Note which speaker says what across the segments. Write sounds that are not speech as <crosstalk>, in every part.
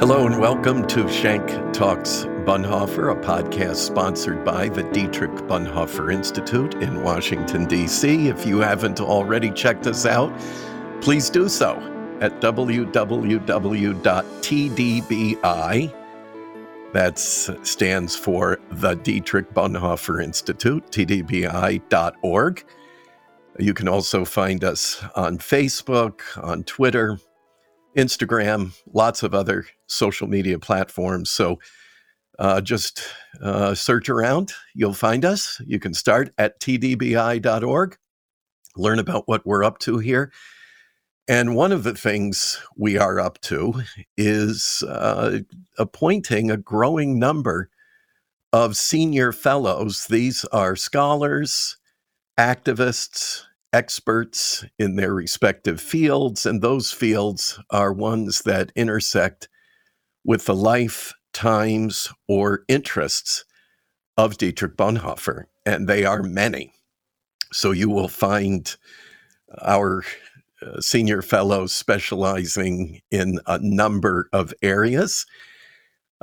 Speaker 1: Hello and welcome to Schenck Talks Bonhoeffer, a podcast sponsored by the Dietrich Bonhoeffer Institute in Washington, D.C. If you haven't already checked us out, please do so at www.tdbi. That stands for the Dietrich Bonhoeffer Institute, tdbi.org. You can also find us on Facebook, on Twitter, Instagram, lots of other social media platforms. So uh, just uh, search around, you'll find us. You can start at tdbi.org, learn about what we're up to here. And one of the things we are up to is uh, appointing a growing number of senior fellows. These are scholars, activists, experts in their respective fields, and those fields are ones that intersect with the life, times, or interests of Dietrich Bonhoeffer, and they are many. So you will find our uh, senior fellows specializing in a number of areas.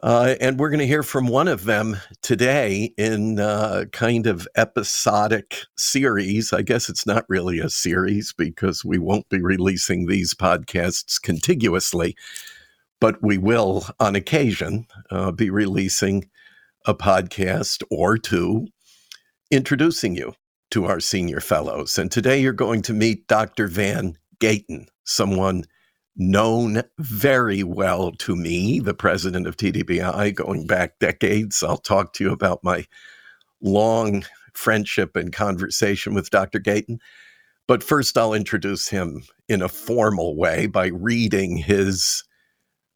Speaker 1: Uh, and we're going to hear from one of them today in uh, kind of episodic series. I guess it's not really a series because we won't be releasing these podcasts contiguously, but we will, on occasion, uh, be releasing a podcast or two introducing you to our senior fellows. And today you're going to meet Dr. Van Gayton, someone known very well to me, the president of TDBI, going back decades. I'll talk to you about my long friendship and conversation with Dr. Gayton. But first, I'll introduce him in a formal way by reading his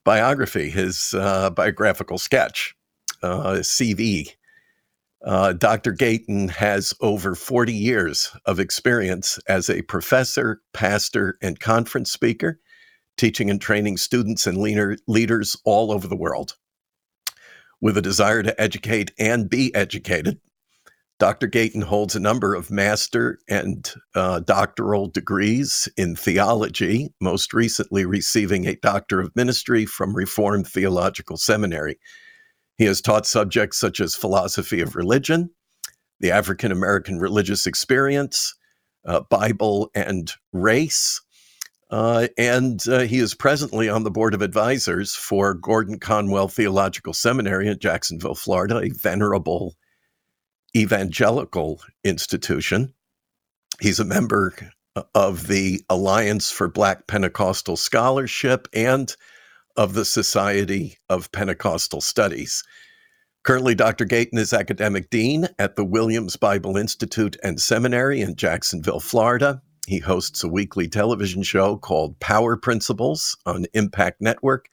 Speaker 1: biography, his uh, biographical sketch, uh, CV. Uh, Dr. Gayton has over 40 years of experience as a professor, pastor, and conference speaker teaching and training students and leader, leaders all over the world. With a desire to educate and be educated, Dr. Gayton holds a number of master and uh, doctoral degrees in theology, most recently receiving a Doctor of Ministry from Reformed Theological Seminary. He has taught subjects such as philosophy of religion, the African American religious experience, uh, Bible and race, uh, and uh, he is presently on the board of advisors for Gordon Conwell Theological Seminary in Jacksonville, Florida, a venerable evangelical institution. He's a member of the Alliance for Black Pentecostal Scholarship and of the Society of Pentecostal Studies. Currently, Dr. Gayton is academic dean at the Williams Bible Institute and Seminary in Jacksonville, Florida. He hosts a weekly television show called Power Principles on Impact Network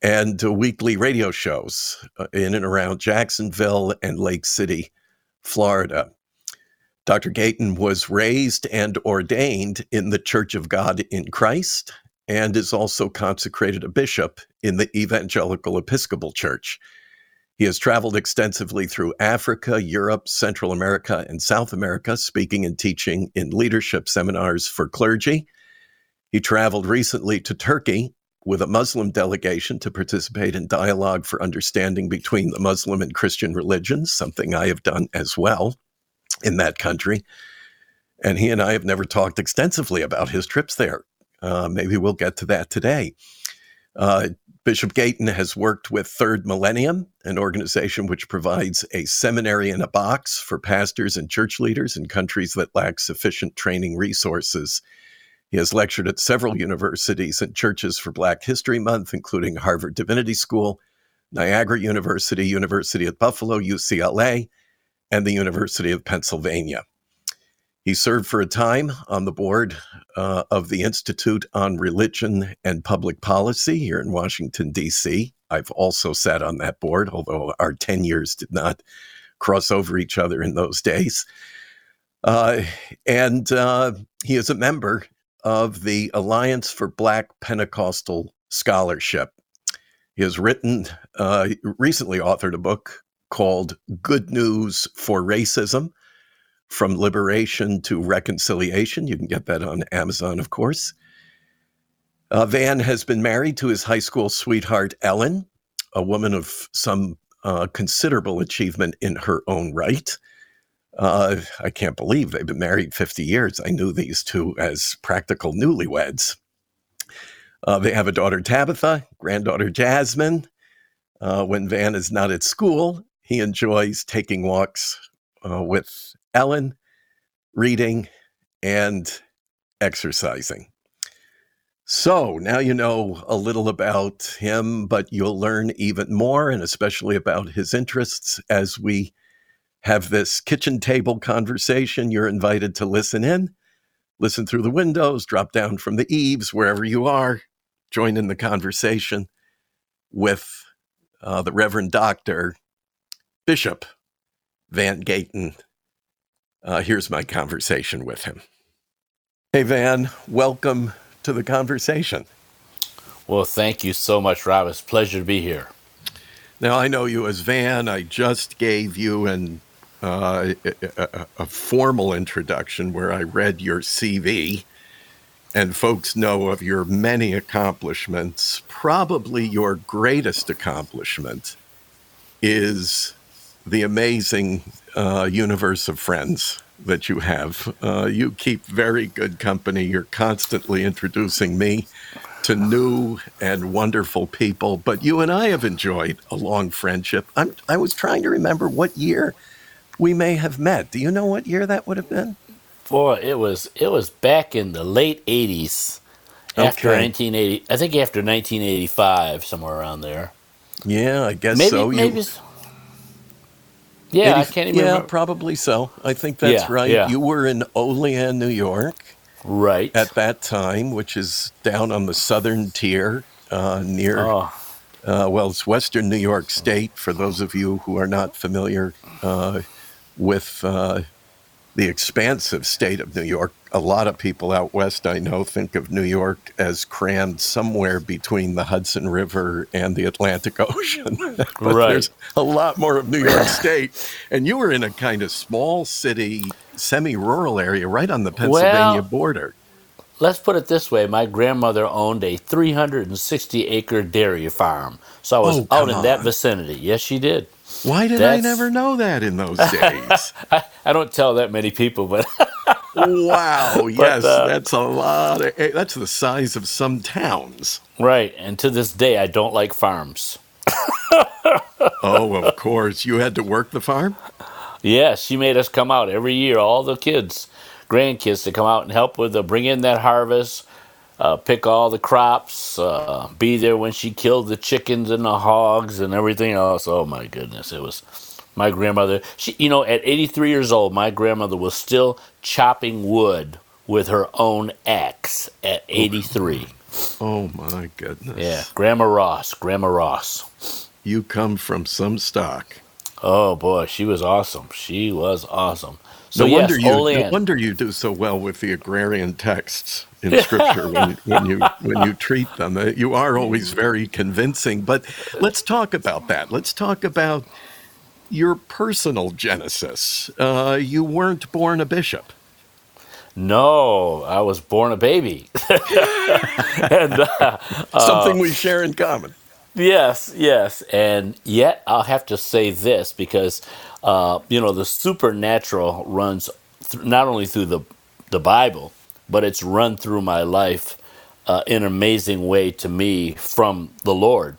Speaker 1: and weekly radio shows uh, in and around Jacksonville and Lake City, Florida. Dr. Gayton was raised and ordained in the Church of God in Christ and is also consecrated a bishop in the Evangelical Episcopal Church. He has traveled extensively through Africa, Europe, Central America, and South America, speaking and teaching in leadership seminars for clergy. He traveled recently to Turkey with a Muslim delegation to participate in dialogue for understanding between the Muslim and Christian religions, something I have done as well in that country. And he and I have never talked extensively about his trips there. Uh, maybe we'll get to that today. Uh, Bishop Gayton has worked with Third Millennium, an organization which provides a seminary in a box for pastors and church leaders in countries that lack sufficient training resources. He has lectured at several universities and churches for Black History Month, including Harvard Divinity School, Niagara University, University at Buffalo, UCLA, and the University of Pennsylvania. He served for a time on the board uh, of the Institute on Religion and Public Policy here in Washington, D.C. I've also sat on that board, although our tenures did not cross over each other in those days. Uh, and uh, he is a member of the Alliance for Black Pentecostal Scholarship. He has written, uh, recently authored a book called Good News for Racism from Liberation to Reconciliation. You can get that on Amazon, of course. Uh, Van has been married to his high school sweetheart, Ellen, a woman of some uh, considerable achievement in her own right. Uh, I can't believe they've been married 50 years. I knew these two as practical newlyweds. Uh, they have a daughter, Tabitha, granddaughter, Jasmine. Uh, when Van is not at school, he enjoys taking walks uh, with Ellen, reading, and exercising. So now you know a little about him, but you'll learn even more, and especially about his interests as we have this kitchen table conversation. You're invited to listen in, listen through the windows, drop down from the eaves, wherever you are, join in the conversation with uh, the Reverend Doctor Bishop Van Gayton. Uh, here's my conversation with him. Hey, Van, welcome to the conversation.
Speaker 2: Well, thank you so much, Rob. It's a pleasure to be here.
Speaker 1: Now, I know you as Van. I just gave you an, uh, a, a, formal introduction where I read your CV, and folks know of your many accomplishments. Probably your greatest accomplishment is the amazing uh, universe of friends that you have. Uh, you keep very good company. You're constantly introducing me to new and wonderful people. But you and I have enjoyed a long friendship. I'm, I was trying to remember what year we may have met. Do you know what year that would have been?
Speaker 2: Boy, it was it was back in the late '80s, after okay. 1980. I think after 1985, somewhere around there.
Speaker 1: Yeah, I guess maybe, so.
Speaker 2: Maybe. You, yeah, 80, I can't even
Speaker 1: Yeah,
Speaker 2: remember.
Speaker 1: probably so. I think that's yeah, right. Yeah. You were in Olean, New York.
Speaker 2: Right.
Speaker 1: At that time, which is down on the southern tier uh, near, oh. uh, well, it's Western New York State, for those of you who are not familiar uh, with uh, the expansive state of New York. A lot of people out west, I know, think of New York as crammed somewhere between the Hudson River and the Atlantic <laughs> Ocean. <laughs> but right. there's a lot more of New York State. And you were in a kind of small city, semi rural area right on the Pennsylvania well, border.
Speaker 2: Let's put it this way my grandmother owned a 360 acre dairy farm. So I was oh, out in on. that vicinity. Yes, she did.
Speaker 1: Why did That's, I never know that in those <laughs> days?
Speaker 2: I, I, don't tell that many people, but <laughs>
Speaker 1: wow, yes, but, uh, that's a lot. Of, eh, that's the size of some towns.
Speaker 2: Right, and to this day, I don't like farms. <laughs>
Speaker 1: oh, of course, you had to work the farm.
Speaker 2: Yes, she made us come out every year, all the kids, grandkids, to come out and help with the bring in that harvest uh, pick all the crops, uh, be there when she killed the chickens and the hogs and everything else. Oh my goodness, it was my grandmother. She, you know, at 83 years old, my grandmother was still chopping wood with her own axe at 83.
Speaker 1: Oh my goodness.
Speaker 2: Yeah, Grandma Ross, Grandma Ross.
Speaker 1: You come from some stock.
Speaker 2: Oh boy, she was awesome. She was awesome.
Speaker 1: So no yes, wonder you, no wonder you do so well with the agrarian texts in Scripture when, when you when you treat them. Uh, you are always very convincing. But let's talk about that. Let's talk about your personal genesis. Uh, you weren't born a bishop.
Speaker 2: No, I was born a baby. <laughs>
Speaker 1: and, uh, Something we share in common.
Speaker 2: Yes, yes. And yet, I'll have to say this because, uh, you know, the supernatural runs th- not only through the, the Bible, but it's run through my life uh, in an amazing way to me from the Lord.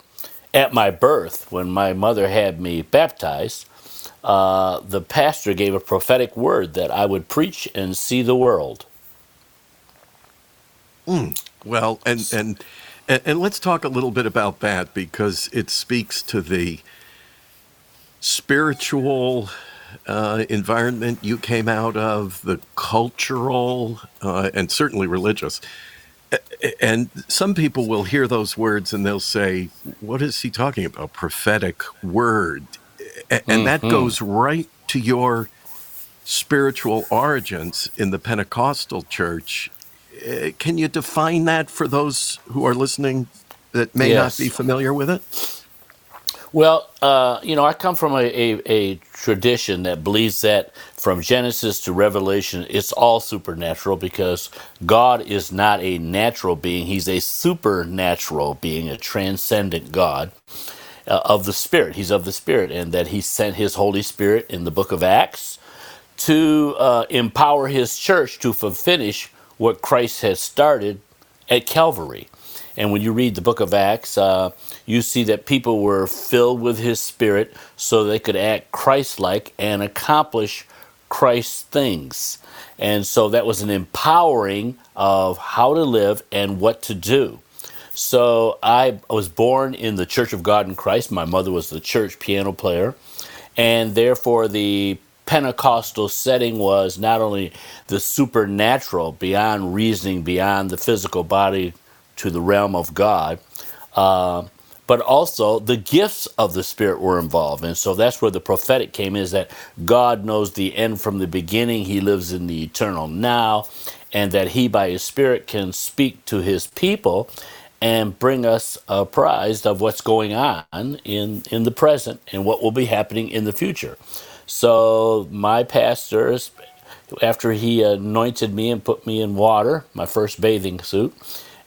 Speaker 2: At my birth, when my mother had me baptized, uh, the pastor gave a prophetic word that I would preach and see the world.
Speaker 1: Mm, well, and, and and and let's talk a little bit about that because it speaks to the spiritual uh, environment you came out of, the cultural, uh, and certainly religious. And some people will hear those words and they'll say, What is he talking about? Prophetic word. And mm-hmm. that goes right to your spiritual origins in the Pentecostal church. Uh, can you define that for those who are listening that may yes. not be familiar with it?
Speaker 2: Well, uh, you know, I come from a, a, a tradition that believes that from Genesis to Revelation, it's all supernatural because God is not a natural being, He's a supernatural being, a transcendent God. Uh, of the Spirit. He's of the Spirit, and that He sent His Holy Spirit in the book of Acts to uh, empower His church to finish what Christ has started at Calvary. And when you read the book of Acts, uh, you see that people were filled with His Spirit so they could act Christ like and accomplish Christ's things. And so that was an empowering of how to live and what to do. So I was born in the Church of God in Christ. My mother was the church piano player. And therefore, the Pentecostal setting was not only the supernatural, beyond reasoning, beyond the physical body to the realm of God, uh, but also the gifts of the Spirit were involved. And so that's where the prophetic came is that God knows the end from the beginning, He lives in the eternal now, and that He, by His Spirit, can speak to His people and bring us apprised of what's going on in, in the present and what will be happening in the future. So, my pastor, after he anointed me and put me in water, my first bathing suit,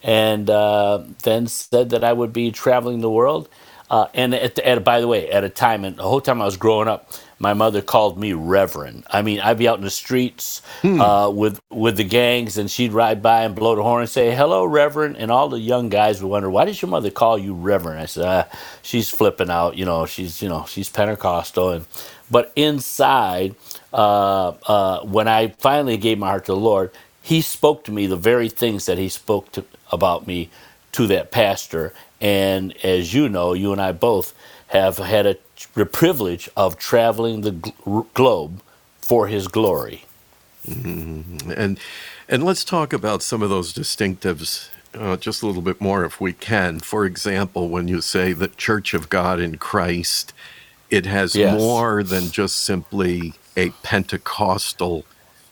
Speaker 2: and uh, then said that I would be traveling the world. Uh, and at, at, by the way, at a time, and the whole time I was growing up, my mother called me Reverend. I mean, I'd be out in the streets hmm. uh, with with the gangs, and she'd ride by and blow the horn and say, "Hello, Reverend," and all the young guys would wonder, "Why does your mother call you Reverend?" I said, ah, "She's flipping out. You know, she's you know she's Pentecostal." And but inside, uh, uh, when I finally gave my heart to the Lord, He spoke to me the very things that He spoke to, about me to that pastor. And as you know, you and I both have had a the privilege of traveling the gl- globe for his glory.
Speaker 1: Mm-hmm. And and let's talk about some of those distinctives uh, just a little bit more if we can. For example, when you say the Church of God in Christ, it has yes. more than just simply a Pentecostal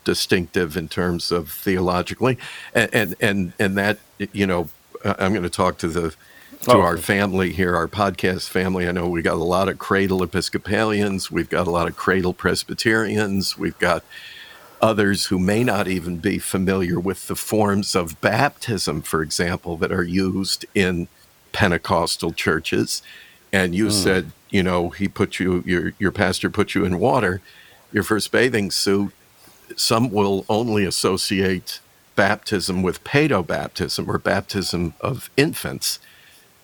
Speaker 1: distinctive in terms of theologically, and and and, and that you know I'm going to talk to the to oh. our family here, our podcast family. I know we got a lot of cradle Episcopalians, we've got a lot of cradle Presbyterians, we've got others who may not even be familiar with the forms of baptism, for example, that are used in Pentecostal churches. And you mm. said, you know, he put you, your your pastor put you in water, your first bathing suit. Some will only associate baptism with paedo baptism or baptism of infants.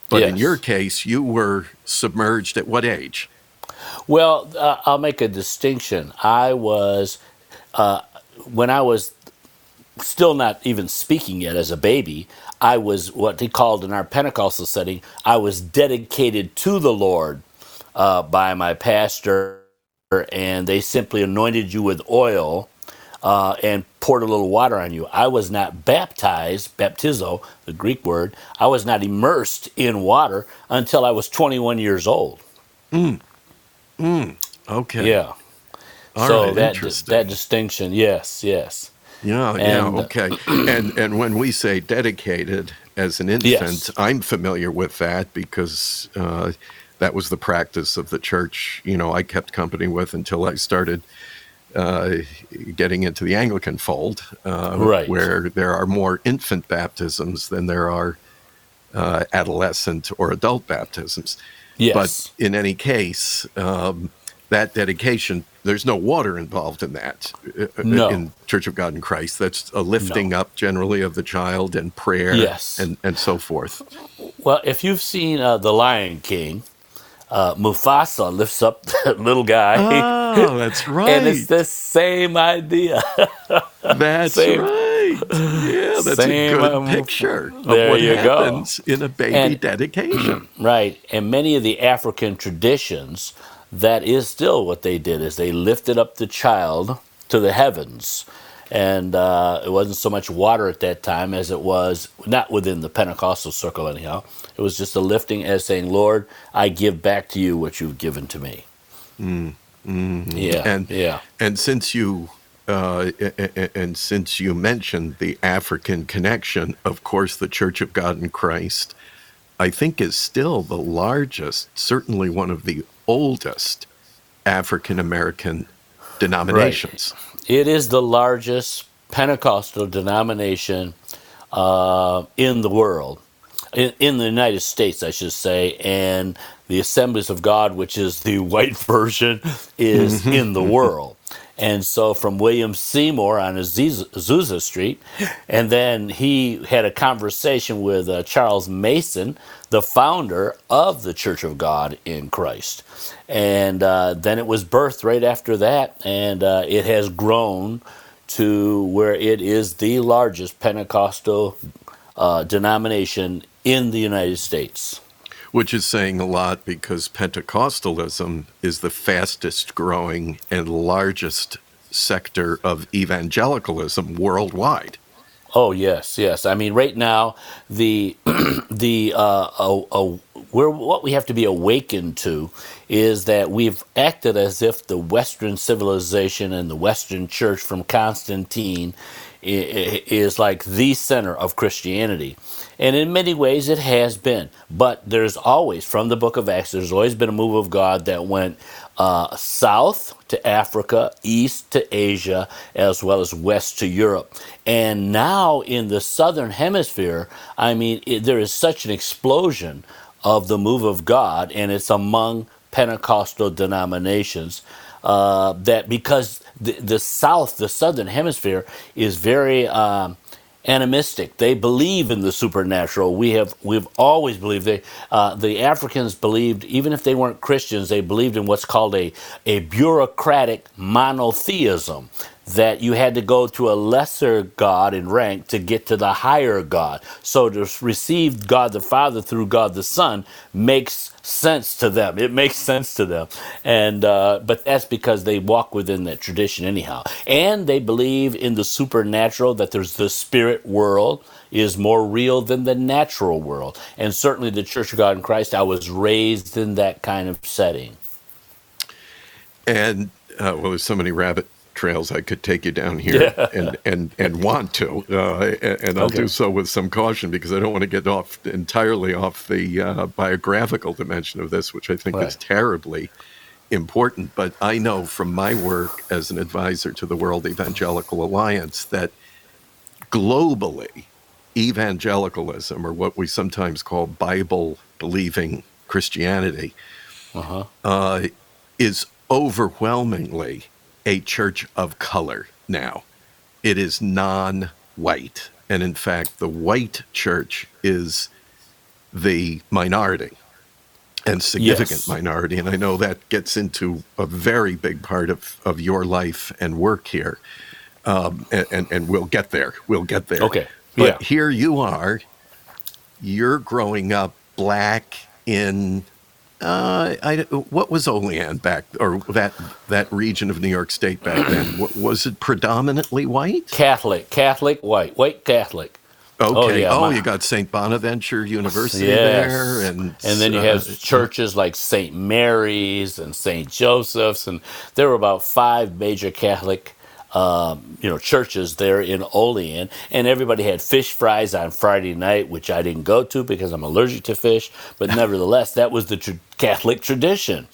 Speaker 1: But yes. in your case, you were submerged at what age?
Speaker 2: Well, uh, I'll make a distinction. I was, uh, when I was still not even speaking yet as a baby, I was what they called in our Pentecostal setting, I was dedicated to the Lord uh, by my pastor, and they simply anointed you with oil uh, and poured a little water on you. I was not baptized, baptizo, the Greek word, I was not immersed in water until I was 21 years old.
Speaker 1: Mm. Mm. Okay.
Speaker 2: Yeah. All so right, that that distinction, yes, yes.
Speaker 1: Yeah, and, yeah, uh, okay. <clears throat> and and when we say dedicated as an infant, yes. I'm familiar with that because uh, that was the practice of the church. You know, I kept company with until I started uh, getting into the Anglican fold, uh, right. where there are more infant baptisms than there are uh, adolescent or adult baptisms.
Speaker 2: Yes.
Speaker 1: But in any case, um, that dedication, there's no water involved in that uh, uh, no. in Church of God in Christ. That's a lifting no. up generally of the child and prayer
Speaker 2: yes.
Speaker 1: and, and so forth.
Speaker 2: Well, if you've seen The Lion King, uh, Mufasa lifts up <laughs> the little guy.
Speaker 1: Oh, <laughs> that's right.
Speaker 2: and it's the same idea. <laughs>
Speaker 1: that's same. right. Yeah, that's same, a good um, picture of what happens go. in a baby and, dedication. <clears throat>
Speaker 2: Right. And many of the African traditions, that is still what they did is they lifted up the child to the heavens and uh, it wasn't so much water at that time as it was not within the Pentecostal circle anyhow. It was just a lifting as saying, "Lord, I give back to you what you've given to me."
Speaker 1: Mm, mm,
Speaker 2: yeah,
Speaker 1: and
Speaker 2: yeah,
Speaker 1: and since you uh, and since you mentioned the African connection, of course, the Church of God in Christ I think is still the largest, certainly one of the oldest African American denominations.
Speaker 2: Right. It is the largest Pentecostal denomination uh, in the world, in, in, the United States, I should say, and the Assemblies of God, which is the <laughs> white version, is mm-hmm. in the world. And so from William Seymour on Azusa Street, and then he had a conversation with uh, Charles Mason, the founder of the Church of God in Christ. And uh, then it was birthed right after that, and uh, it has grown to where it is the largest Pentecostal uh, denomination in the United States.
Speaker 1: Which is saying a lot because Pentecostalism is the fastest growing and largest sector of evangelicalism worldwide.
Speaker 2: Oh yes, yes. I mean, right now the <clears throat> the uh, uh, we're, what we have to be awakened to is that we've acted as if the Western civilization and the Western Church from Constantine is like the center of Christianity. And in many ways it has been. But there's always, from the book of Acts, there's always been a move of God that went uh, south to Africa, east to Asia, as well as west to Europe. And now in the southern hemisphere, I mean, it, there is such an explosion of the move of God, and it's among Pentecostal denominations uh, that because the, the South, the Southern Hemisphere, is very um, animistic. They believe in the supernatural. We have we've always believed they uh, the Africans believed even if they weren't Christians, they believed in what's called a a bureaucratic monotheism that you had to go to a lesser God in rank to get to the higher God. So to receive God the Father through God the Son makes sense to them. It makes sense to them, and uh, but that's because they walk within that tradition anyhow, and they believe in the supernatural. That there's the spirit world is more real than the natural world, and certainly the Church of God in Christ. I was raised in that kind of setting.
Speaker 1: And uh, well, there's so many rabbit trails I could take you down here yeah. and, and, and want to. Uh, and I'll okay. do so with some caution because I don't want to get off entirely off the uh, biographical dimension of this, which I think right. is terribly important. But I know from my work as an advisor to the World Evangelical Alliance that globally, evangelicalism, or what we sometimes call Bible believing Christianity, uh-huh. uh, is overwhelmingly a church of color now. It is non white. And in fact, the white church is the minority and significant yes. minority. And I know that gets into a very big part of, of your life and work here. Um, and, and, and, we'll get there. We'll get there.
Speaker 2: Okay.
Speaker 1: But yeah. here you are. You're growing up black in uh, I, what was Olean back, or that that region of New York State back then? <clears throat> was it predominantly white?
Speaker 2: Catholic, Catholic, white, white Catholic.
Speaker 1: Okay. Oh, yeah, oh my, you got St. Bonaventure University yes. there, and
Speaker 2: and then you uh, have churches like St. Mary's and St. Joseph's, and there were about five major Catholic um, you know, churches there in Olean, and everybody had fish fries on Friday night, which I didn't go to because I'm allergic to fish. But <laughs> nevertheless, that was the tr- Catholic tradition.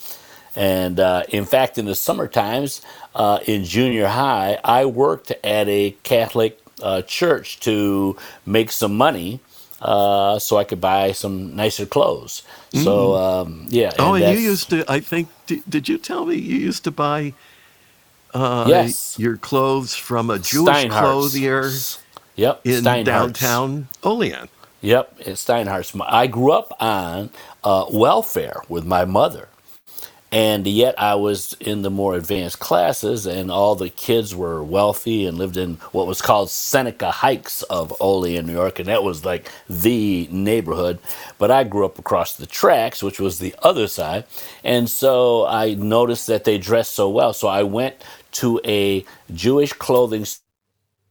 Speaker 2: And uh, in fact, in the summer times uh, in junior high, I worked at a Catholic uh, church to make some money. Uh, so I could buy some nicer clothes. Mm. So um, yeah.
Speaker 1: Oh, and, and you used to. I think. Did, did you tell me you used to buy uh,
Speaker 2: yes.
Speaker 1: your clothes from a Jewish clothier
Speaker 2: yep.
Speaker 1: in downtown Olean.
Speaker 2: Yep, it's Steinhardt's. I grew up on uh, welfare with my mother and yet I was in the more advanced classes, and all the kids were wealthy and lived in what was called Seneca Heights of Olean, New York, and that was like the neighborhood. But I grew up across the tracks, which was the other side, and so I noticed that they dressed so well. So I went to a Jewish clothing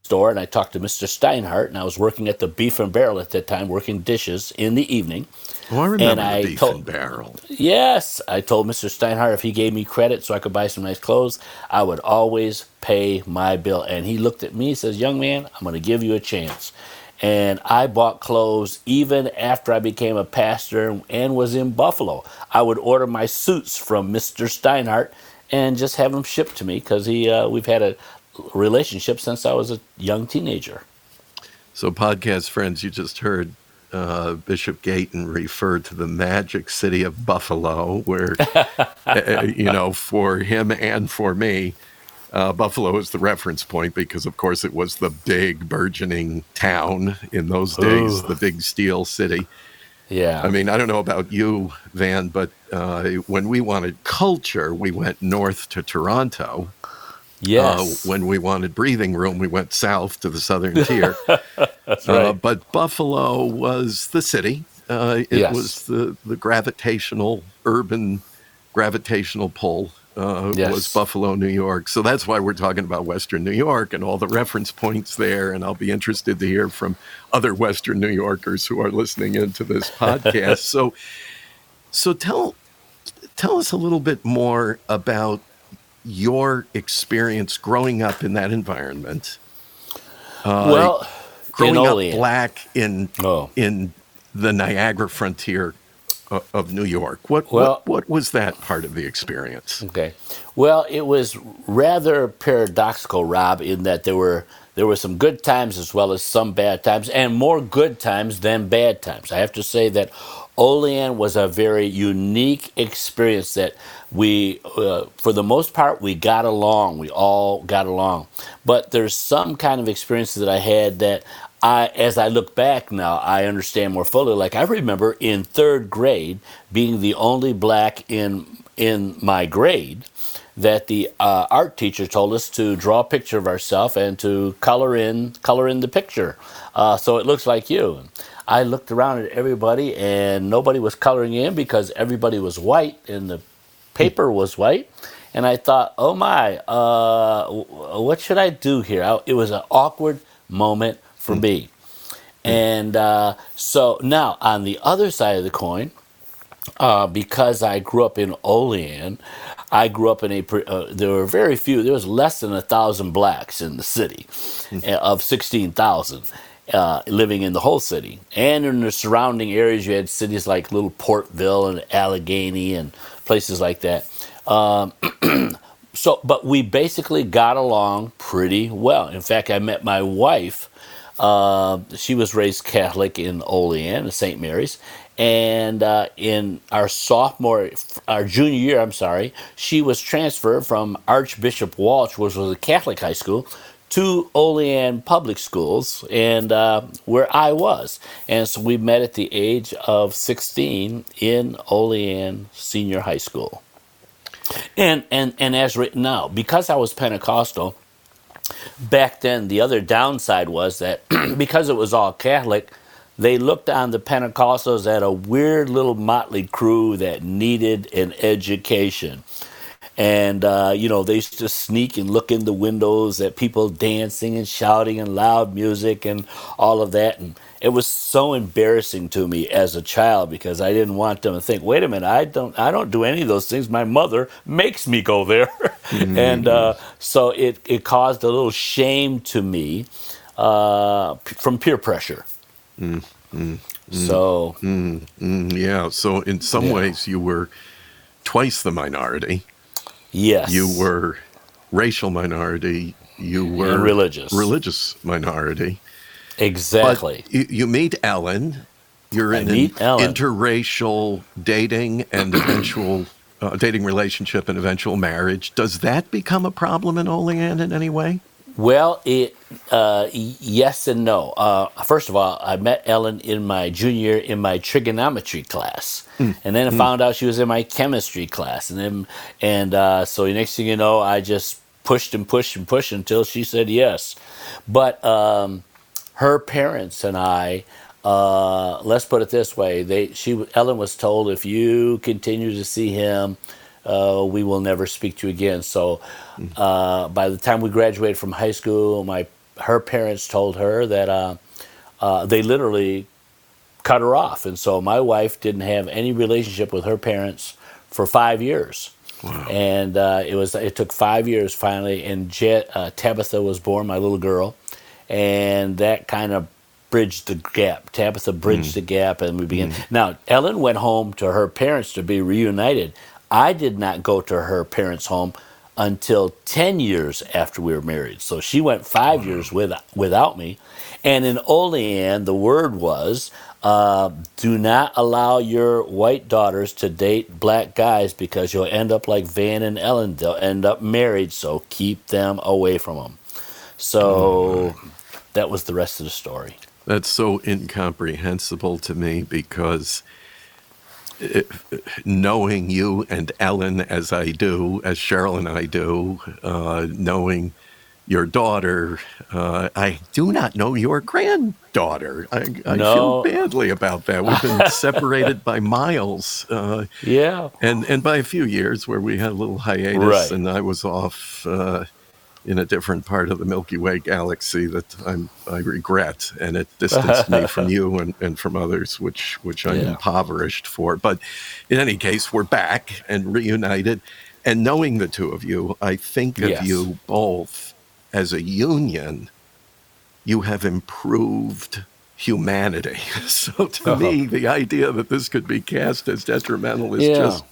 Speaker 2: store and I talked to Mr. Steinhardt, and I was working at the Beef and Barrel at that time, working dishes in the evening.
Speaker 1: Oh, I remember and I Beef told, and Barrel.
Speaker 2: Yes, I told Mr. Steinhardt if he gave me credit so I could buy some nice clothes, I would always pay my bill. And he looked at me and says, "Young man, I'm going to give you a chance." and I bought clothes even after I became a pastor and was in Buffalo. I would order my suits from Mr. Steinhardt and just have them shipped to me because he uh, we've had a relationship since I was a young teenager.
Speaker 1: So, podcast friends, you just heard uh, Bishop Gayton refer to the magic city of Buffalo, where, uh, <laughs> you know, for him and for me, uh, Buffalo is the reference point because, of course, it was the big burgeoning town in those days, Ooh. the big steel city.
Speaker 2: Yeah.
Speaker 1: I mean, I don't know about you, Van, but uh, when we wanted culture, we went north to Toronto.
Speaker 2: Yes.
Speaker 1: Uh, when we wanted breathing room, we went south to the southern <laughs> tier.
Speaker 2: That's right. Uh,
Speaker 1: but Buffalo was the city. Uh, it yes. was the, the gravitational, urban gravitational pull uh, yes. was Buffalo, New York. So that's why we're talking about Western New York and all the reference points there. And I'll be interested to hear from other Western New Yorkers who are listening into this <laughs> podcast. so, so tell tell us a little bit more about your experience growing up in that environment.
Speaker 2: Uh, well,
Speaker 1: growing up black in oh. in the Niagara frontier of New York. What, well, what what was that part of the experience?
Speaker 2: Okay, well, it was rather paradoxical, Rob, in that there were there were some good times as well as some bad times, and more good times than bad times. I have to say that Olean was a very unique experience that we, uh, for the most part, we got along. We all got along. But there's some kind of experiences that I had that I, as I look back now, I understand more fully. Like I remember in third grade being the only black in in my grade that the uh, art teacher told us to draw a picture of ourselves and to color in color in the picture, uh, so it looks like you. I looked around at everybody and nobody was coloring in because everybody was white and the paper was white. And I thought, oh my, uh, what should I do here? I, it was an awkward moment for mm. me. And uh, so now on the other side of the coin, uh, because I grew up in Olean, I grew up in a. Uh, there were very few. There was less than a thousand blacks in the city, mm. of sixteen thousand. Uh, living in the whole city. And in the surrounding areas, you had cities like Little Portville and Allegany and places like that. Um, <clears throat> so, but we basically got along pretty well. In fact, I met my wife uh, she was raised Catholic in Olean, St. Mary's, and uh, in our sophomore, our junior year, I'm sorry, she was transferred from Archbishop Walsh, which was a Catholic high school, to Olean Public Schools, and uh, where I was, and so we met at the age of 16 in Olean Senior High School. And and and as written now, because I was Pentecostal back then, the other downside was that <clears throat> because it was all Catholic, they looked on the Pentecostals as a weird little motley crew that needed an education. And, uh, you know, they used to sneak and look in the windows at people dancing and shouting and loud music and all of that. And it was so embarrassing to me as a child because I didn't want them to think, wait a minute, I don't, I don't do any of those things. My mother makes me go there. mm-hmm. <laughs> And uh, so it, it caused a little shame to me uh, from peer pressure.
Speaker 1: Mm-hmm.
Speaker 2: So,
Speaker 1: mm-hmm. yeah. So, in some yeah. ways, you were twice the minority.
Speaker 2: Yes.
Speaker 1: You were racial minority. You were
Speaker 2: and religious.
Speaker 1: Religious minority.
Speaker 2: Exactly.
Speaker 1: You, you meet Ellen. You're in an Ellen. interracial dating and eventual <clears throat> uh, dating relationship and eventual marriage. Does that become a problem in Olean in any way?
Speaker 2: Well, it uh, yes and no. Uh, first of all, I met Ellen in my junior in my trigonometry class, mm. and then I mm. found out she was in my chemistry class, and then and uh, so next thing you know, I just pushed and pushed and pushed until she said yes. But um, her parents and I. Uh, let's put it this way: they, she, Ellen was told, if you continue to see him, uh, we will never speak to you again. So uh, by the time we graduated from high school, my her parents told her that uh, uh, they literally cut her off, and so my wife didn't have any relationship with her parents for five years. Wow. And uh, it was it took five years finally, and Jet, uh, Tabitha was born, my little girl, and that kind of bridged the gap. Tabitha bridged the gap, and we began. Now, Ellen went home to her parents to be reunited. I did not go to her parents' home until 10 years after we were married. So she went five years with, without me. And in Olean, the word was uh, do not allow your white daughters to date black guys because you'll end up like Van and Ellen. They'll end up married, so keep them away from them. So that was the rest of the story.
Speaker 1: That's so incomprehensible to me because it, knowing you and Ellen as I do, as Cheryl and I do, uh, knowing your daughter, uh, I do not know your granddaughter. I, I
Speaker 2: No.
Speaker 1: feel badly about that. We've been <laughs> separated by miles. Uh,
Speaker 2: Yeah.
Speaker 1: and and by a few years where we had a little hiatus
Speaker 2: Right.
Speaker 1: and I was off uh, in a different part of the Milky Way galaxy that I'm I regret and it distanced me from <laughs> you and, and from others which which I'm
Speaker 2: Yeah.
Speaker 1: impoverished for but in any case we're back and reunited and knowing the two of you I think of
Speaker 2: Yes.
Speaker 1: you both as a union you have improved humanity. <laughs> So to oh. me, the idea that this could be cast as detrimental is
Speaker 2: Yeah.
Speaker 1: just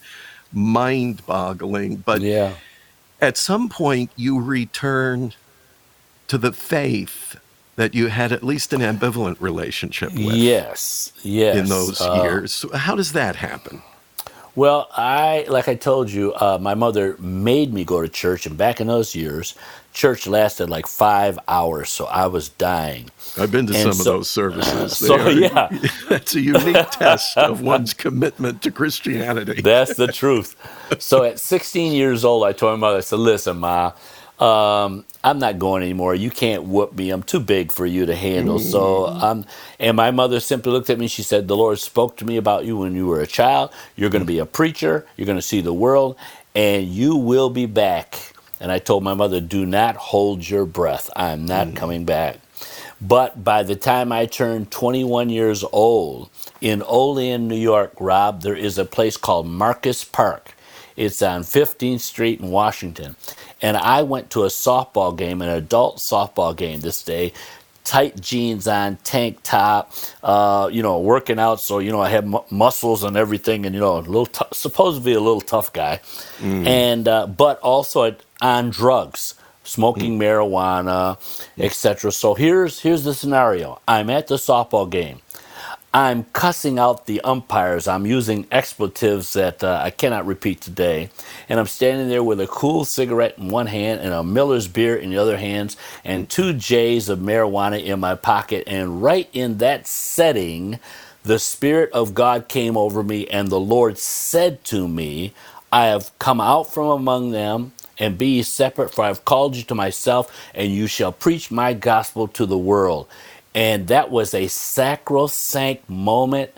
Speaker 1: mind boggling. But
Speaker 2: Yeah.
Speaker 1: At some point, you return to the faith that you had at least an ambivalent relationship with
Speaker 2: Yes. Yes.
Speaker 1: in those
Speaker 2: Uh,
Speaker 1: years. How does that happen?
Speaker 2: Well, I like I told you, uh, my mother made me go to church, and back in those years, church lasted like five hours, so I was dying.
Speaker 1: I've been to
Speaker 2: And
Speaker 1: some
Speaker 2: so-
Speaker 1: of those services. <laughs> They
Speaker 2: so,
Speaker 1: are-
Speaker 2: yeah. <laughs>
Speaker 1: that's a unique test of one's commitment to Christianity. <laughs>
Speaker 2: That's the truth. So at 16 years old, I told my mother, I said, "Listen, ma, um, I'm not going anymore. You can't whoop me. I'm too big for you to handle." So, um, and my mother simply looked at me. She said, "The Lord spoke to me about you when you were a child. You're going to be a preacher. You're going to see the world, and you will be back." And I told my mother, "Do not hold your breath. I'm not mm. coming back." But by the time I turned 21 years old in Olean, New York, Rob, there is a place called Marcus Park. It's on 15th Street in Washington. And I went to a softball game, an adult softball game this day. Tight jeans on, tank top, uh, you know, working out. So, you know, I had mu- muscles and everything, and, you know, a little, t- supposed to be a little tough guy. And, uh, but also on drugs smoking marijuana, etc. So here's here's the scenario. I'm at the softball game. I'm cussing out the umpires. I'm using expletives that uh, I cannot repeat today. And I'm standing there with a cool cigarette in one hand and a Miller's beer in the other hands and two J's of marijuana in my pocket. And right in that setting, the Spirit of God came over me, and the Lord said to me, I have come out from among them, and be ye separate, for I have called you to myself, and you shall preach my gospel to the world. And that was a sacrosanct moment.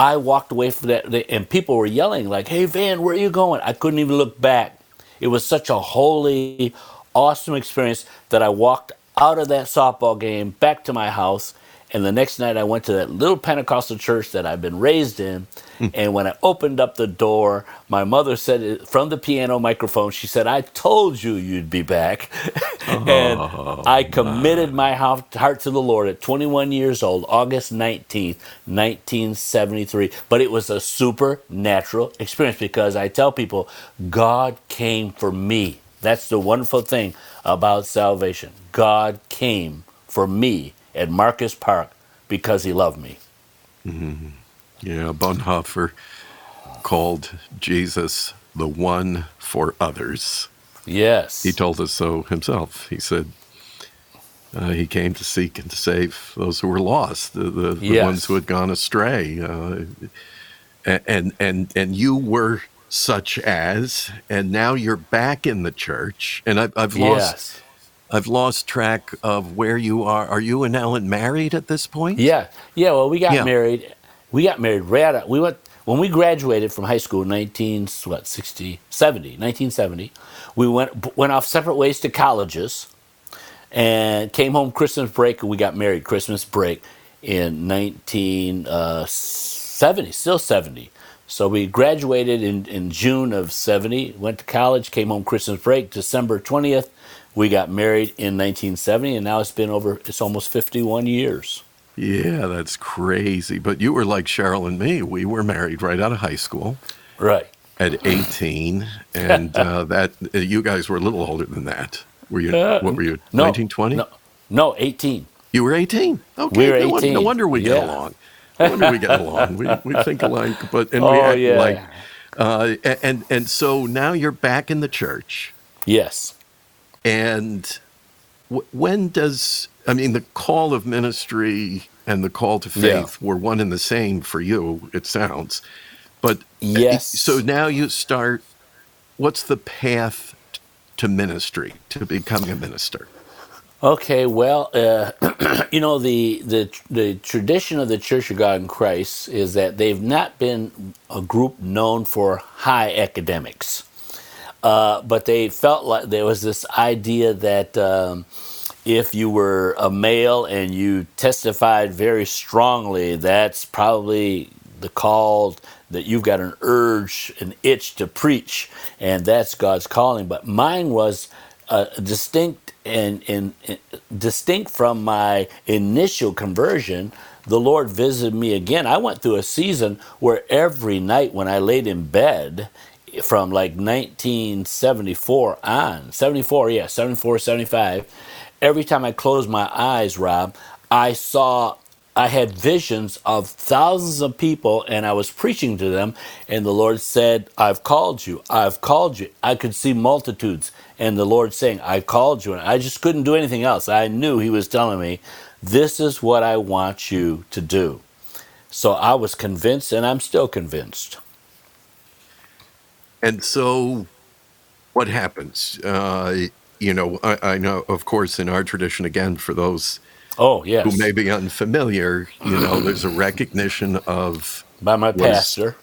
Speaker 2: I walked away from that, and people were yelling, like, Hey, Van, where are you going? I couldn't even look back. It was such a holy, awesome experience that I walked out of that softball game back to my house. And the next night, I went to that little Pentecostal church that I've been raised in. And when I opened up the door, my mother said from the piano microphone, she said, I told you you'd be back. <laughs> and oh, I committed my hou- heart to the Lord at 21 years old, August 19th, 1973. But it was a supernatural experience because I tell people, God came for me. That's the wonderful thing about salvation. God came for me at Marcus Park because he loved me. Mm-hmm.
Speaker 1: Yeah, Bonhoeffer called Jesus the one for others.
Speaker 2: Yes.
Speaker 1: He told us so himself. He said uh, he came to seek and to save those who were lost, the, the, the
Speaker 2: Yes.
Speaker 1: ones who had gone astray. Uh, and and and you were such as, and now you're back in the church. And I've, I've lost
Speaker 2: yes.
Speaker 1: I've lost track of where you are. Are you and Ellen married at this point?
Speaker 2: Yeah. Yeah. Well, we got
Speaker 1: Yeah.
Speaker 2: married. We got married right out. We went when we graduated from high school in 19 what 60 70 1970. We went went off separate ways to colleges, and came home Christmas break, and we got married Christmas break in 1970. Uh, still 70. So we graduated in, in June of 70, went to college, came home Christmas break, December 20th. We got married in 1970, and now it's been over, it's almost 51 years.
Speaker 1: Yeah, that's crazy. But you were like Cheryl and me. We were married right out of high school
Speaker 2: Right.
Speaker 1: at 18, and uh, <laughs> that uh, you guys were a little older than that. Were you?
Speaker 2: Uh,
Speaker 1: What were you?
Speaker 2: No.
Speaker 1: 1920?
Speaker 2: No. No, 18.
Speaker 1: You were 18. Okay.
Speaker 2: We were
Speaker 1: no, won- no wonder we get along. No wonder we get along. We, we <laughs> think alike, but and we
Speaker 2: Oh,
Speaker 1: act
Speaker 2: yeah.
Speaker 1: like. Uh, and and so now you're back in the church,
Speaker 2: Yes.
Speaker 1: and w- when does I mean the call of ministry and the call to
Speaker 2: Yeah.
Speaker 1: faith were one and the same for you? It sounds, but
Speaker 2: Yes.
Speaker 1: So now you start. What's the path to ministry to becoming a minister?
Speaker 2: Okay, well, uh, <clears throat> you know the, the the tradition of the Church of God in Christ is that they've not been a group known for high academics, uh, but they felt like there was this idea that um, if you were a male and you testified very strongly, that's probably the call that you've got an urge, an itch to preach, and that's God's calling. But mine was uh, distinct and, and, and distinct from my initial conversion. The Lord visited me again. I went through a season where every night when I laid in bed, from like 1974 on, 74, yeah, 74, 75, every time I closed my eyes, Rob, I saw I had visions of thousands of people and I was preaching to them and the Lord said, I've called you. I've called you. I could see multitudes and the Lord saying, I called you. And I just couldn't do anything else. I knew he was telling me, this is what I want you to do. So I was convinced and I'm still convinced.
Speaker 1: And so, what happens? Uh, you know, I, I know, of course, in our tradition, again, for those
Speaker 2: Oh,
Speaker 1: who may be unfamiliar, you know, <clears throat> there's a recognition of,
Speaker 2: By my pastor.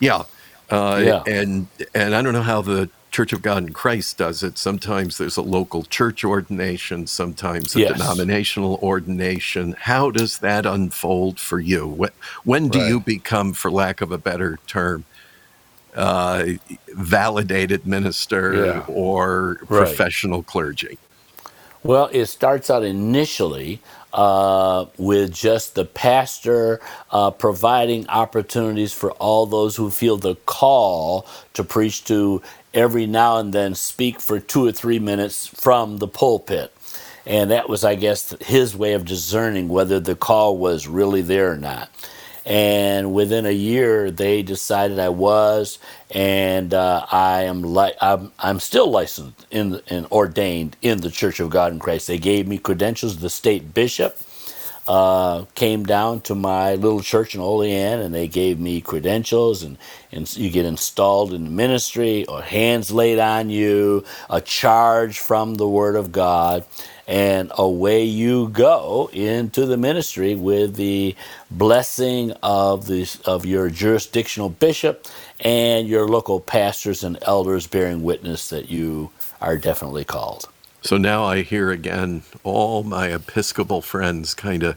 Speaker 1: yeah, uh,
Speaker 2: Yeah.
Speaker 1: and and I don't know how the Church of God in Christ does it. Sometimes there's a local church ordination, sometimes a
Speaker 2: Yes.
Speaker 1: denominational ordination. How does that unfold for you? When, when do
Speaker 2: Right.
Speaker 1: you become, for lack of a better term, uh, validated minister
Speaker 2: Yeah.
Speaker 1: or
Speaker 2: Right.
Speaker 1: professional clergy?
Speaker 2: Well, it starts out initially uh, with just the pastor uh, providing opportunities for all those who feel the call to preach to every now and then speak for two or three minutes from the pulpit. And that was, I guess, his way of discerning whether the call was really there or not. And within a year, they decided I was, and uh, I am li- I'm, I'm still licensed in and ordained in the Church of God in Christ. They gave me credentials. The state bishop uh, came down to my little church in Olean, and they gave me credentials, and and you get installed in the ministry, or hands laid on you, a charge from the Word of God, and away you go into the ministry with the blessing of the of your jurisdictional bishop and your local pastors and elders bearing witness that you are definitely called.
Speaker 1: So now I hear again all my Episcopal friends kind of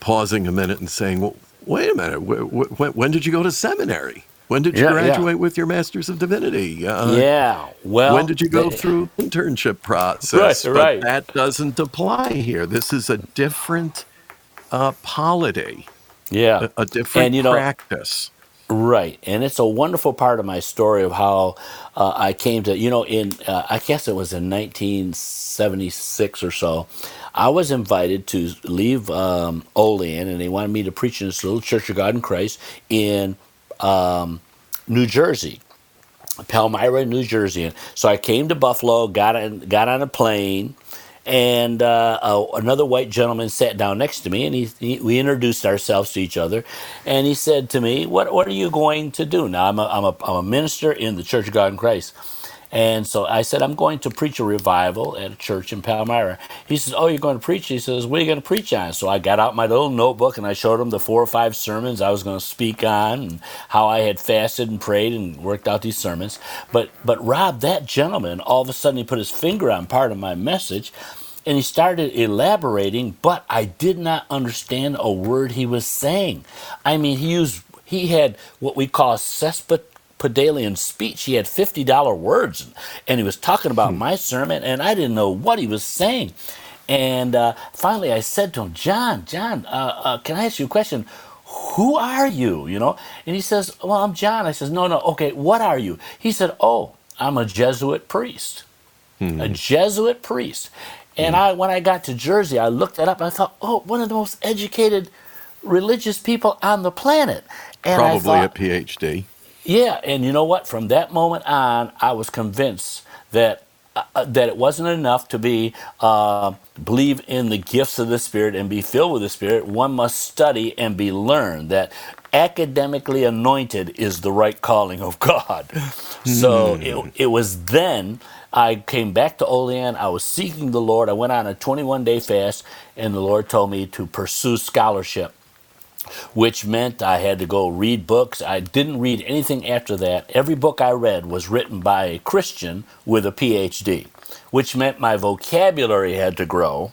Speaker 1: pausing a minute and saying, well, wait a minute, wh- wh- when, when did you go to seminary? When did you
Speaker 2: Yeah, yeah.
Speaker 1: graduate with your Master's of Divinity? Uh,
Speaker 2: yeah, well,
Speaker 1: when did you go through internship process?
Speaker 2: Right,
Speaker 1: But
Speaker 2: right.
Speaker 1: that doesn't apply here. This is a different uh, polity,
Speaker 2: Yeah,
Speaker 1: a, a different
Speaker 2: And, you know,
Speaker 1: practice.
Speaker 2: Right, and it's a wonderful part of my story of how uh, I came to, you know, in uh, I guess it was in 1976 or so, I was invited to leave um, Olean, and they wanted me to preach in this little Church of God in Christ in um, New Jersey. Palmyra, New Jersey. And so I came to Buffalo, got on, got on a plane, and uh, another white gentleman sat down next to me, and he, he we introduced ourselves to each other, and he said to me, "What what are you going to do now? I'm a, I'm a, I'm a minister in the Church of God in Christ." And so I said, I'm going to preach a revival at a church in Palmyra. He says, Oh, you're going to preach? He says, What are you going to preach on? So I got out my little notebook and I showed him the four or five sermons I was going to speak on and how I had fasted and prayed and worked out these sermons. But, but Rob, that gentleman, all of a sudden he put his finger on part of my message and he started elaborating, but I did not understand a word he was saying. I mean, he used, he had what we call cespit Pedalian speech. He had fifty dollar words, and he was talking about my sermon, and I didn't know what he was saying. And uh, finally, I said to him, John, John, uh, uh, can I ask you a question? Who are you? You know? And he says, Well, I'm John. I says, No, no, okay, what are you? He said, Oh, I'm a Jesuit priest. A Jesuit priest. And I, when I got to Jersey, I looked that up. And I thought, oh, one of the most educated religious people on the planet. And I
Speaker 1: Probably a
Speaker 2: thought,
Speaker 1: PhD.
Speaker 2: Yeah, and you know what? From that moment on, I was convinced that uh, uh, that it wasn't enough to be uh, believe in the gifts of the Spirit and be filled with the Spirit. One must study and be learned. That academically anointed is the right calling of <laughs> God. So it, it was then. I came back to Olean. I was seeking the Lord. I went on a 21 day fast, and the Lord told me to pursue scholarship which meant I had to go read books. I didn't read anything after that. Every book I read was written by a Christian with a PhD, which meant my vocabulary had to grow.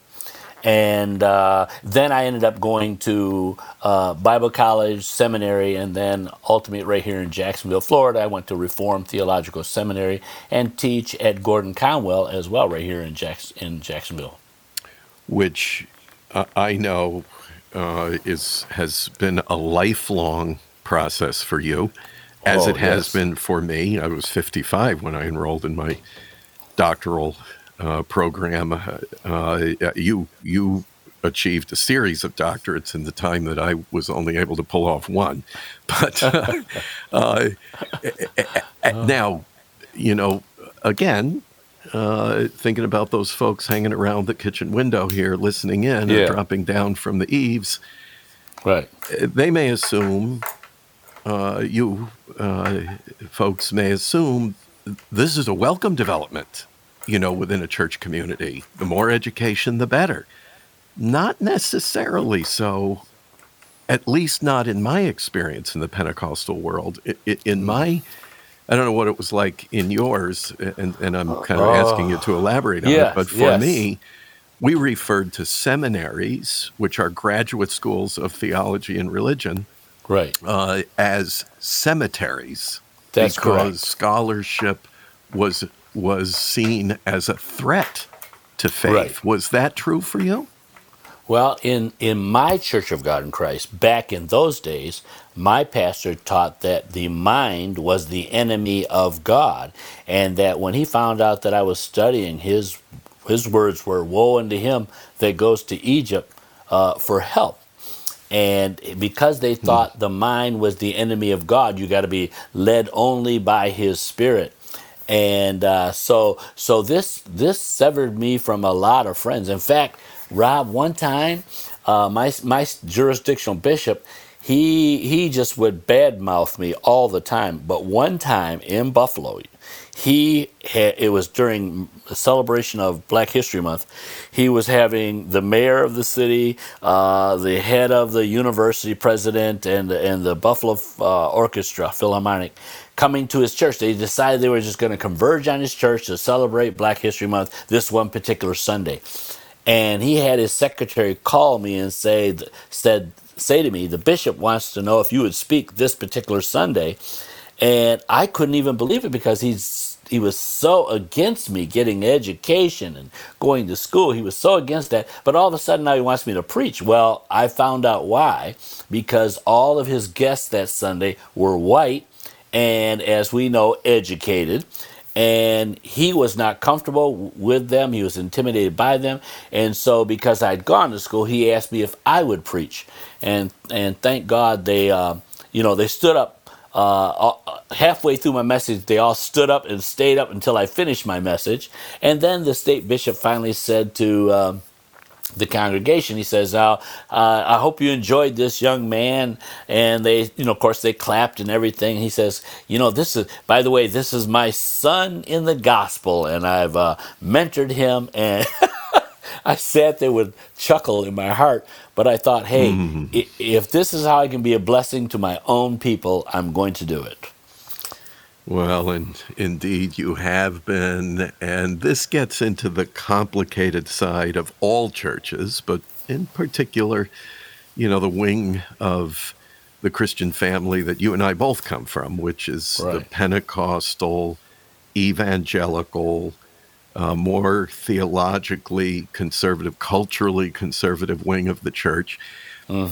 Speaker 2: And uh, then I ended up going to uh, Bible college, seminary, and then ultimately right here in Jacksonville, Florida. I went to Reformed Theological Seminary and teach at Gordon Conwell as well, right here in, Jacks- in Jacksonville.
Speaker 1: which uh, I know uh, is has been a lifelong process for you, as
Speaker 2: Oh,
Speaker 1: it has
Speaker 2: yes.
Speaker 1: been for me. I was 55 when I enrolled in my doctoral uh, program. Uh, uh, you you achieved a series of doctorates in the time that I was only able to pull off one, <laughs> but uh, <laughs> uh, now you know again uh, thinking about those folks hanging around the kitchen window here, listening in
Speaker 2: Yeah.
Speaker 1: or dropping down from the eaves,
Speaker 2: Right.
Speaker 1: they may assume, uh, you uh, folks may assume, this is a welcome development, you know, within a church community. The more education, the better. Not necessarily so, at least not in my experience in the Pentecostal world. In my I don't know what it was like in yours, and, and I'm kind of asking you to elaborate on
Speaker 2: Yes,
Speaker 1: it. But for
Speaker 2: yes.
Speaker 1: me, we referred to seminaries, which are graduate schools of theology and religion,
Speaker 2: Right.
Speaker 1: uh, as cemeteries
Speaker 2: That's
Speaker 1: because
Speaker 2: correct.
Speaker 1: scholarship was was seen as a threat to faith.
Speaker 2: Right.
Speaker 1: Was that true for you?
Speaker 2: Well, in, in my Church of God in Christ, back in those days, my pastor taught that the mind was the enemy of God, and that when he found out that I was studying, his his words were, "Woe unto him that goes to Egypt uh, for help." And because they thought the mind was the enemy of God, you got to be led only by His Spirit. And uh, so, so this this severed me from a lot of friends. In fact, Rob, one time, uh, my my jurisdictional bishop, he he just would badmouth me all the time. But one time in Buffalo, he had, it was during the celebration of Black History Month. He was having the mayor of the city, uh, the head of the university president, and and the Buffalo uh, Orchestra Philharmonic coming to his church. They decided they were just going to converge on his church to celebrate Black History Month this one particular Sunday. And he had his secretary call me and say said say to me, the bishop wants to know if you would speak this particular Sunday. And I couldn't even believe it because he's he was so against me getting education and going to school. He was so against that. But all of a sudden now he wants me to preach. Well, I found out why. Because all of his guests that Sunday were white and as we know, educated. And he was not comfortable with them. He was intimidated by them. And so, because I'd gone to school, he asked me if I would preach. And and thank God they, uh, you know, they stood up uh, uh, halfway through my message. They all stood up and stayed up until I finished my message. And then the state bishop finally said to. Um, the congregation. He says, uh, uh, "I hope you enjoyed this young man." And they, you know, of course, they clapped and everything. He says, "You know, this is, by the way, this is my son in the gospel, and I've uh, mentored him." And <laughs> I sat there with chuckle in my heart, but I thought, "Hey, <laughs> i- if this is how I can be a blessing to my own people, I'm going to do it."
Speaker 1: Well, and indeed you have been. And this gets into the complicated side of all churches, but in particular, you know, the wing of the Christian family that you and I both come from, which is the Pentecostal, evangelical, uh, more theologically conservative, culturally conservative wing of the church.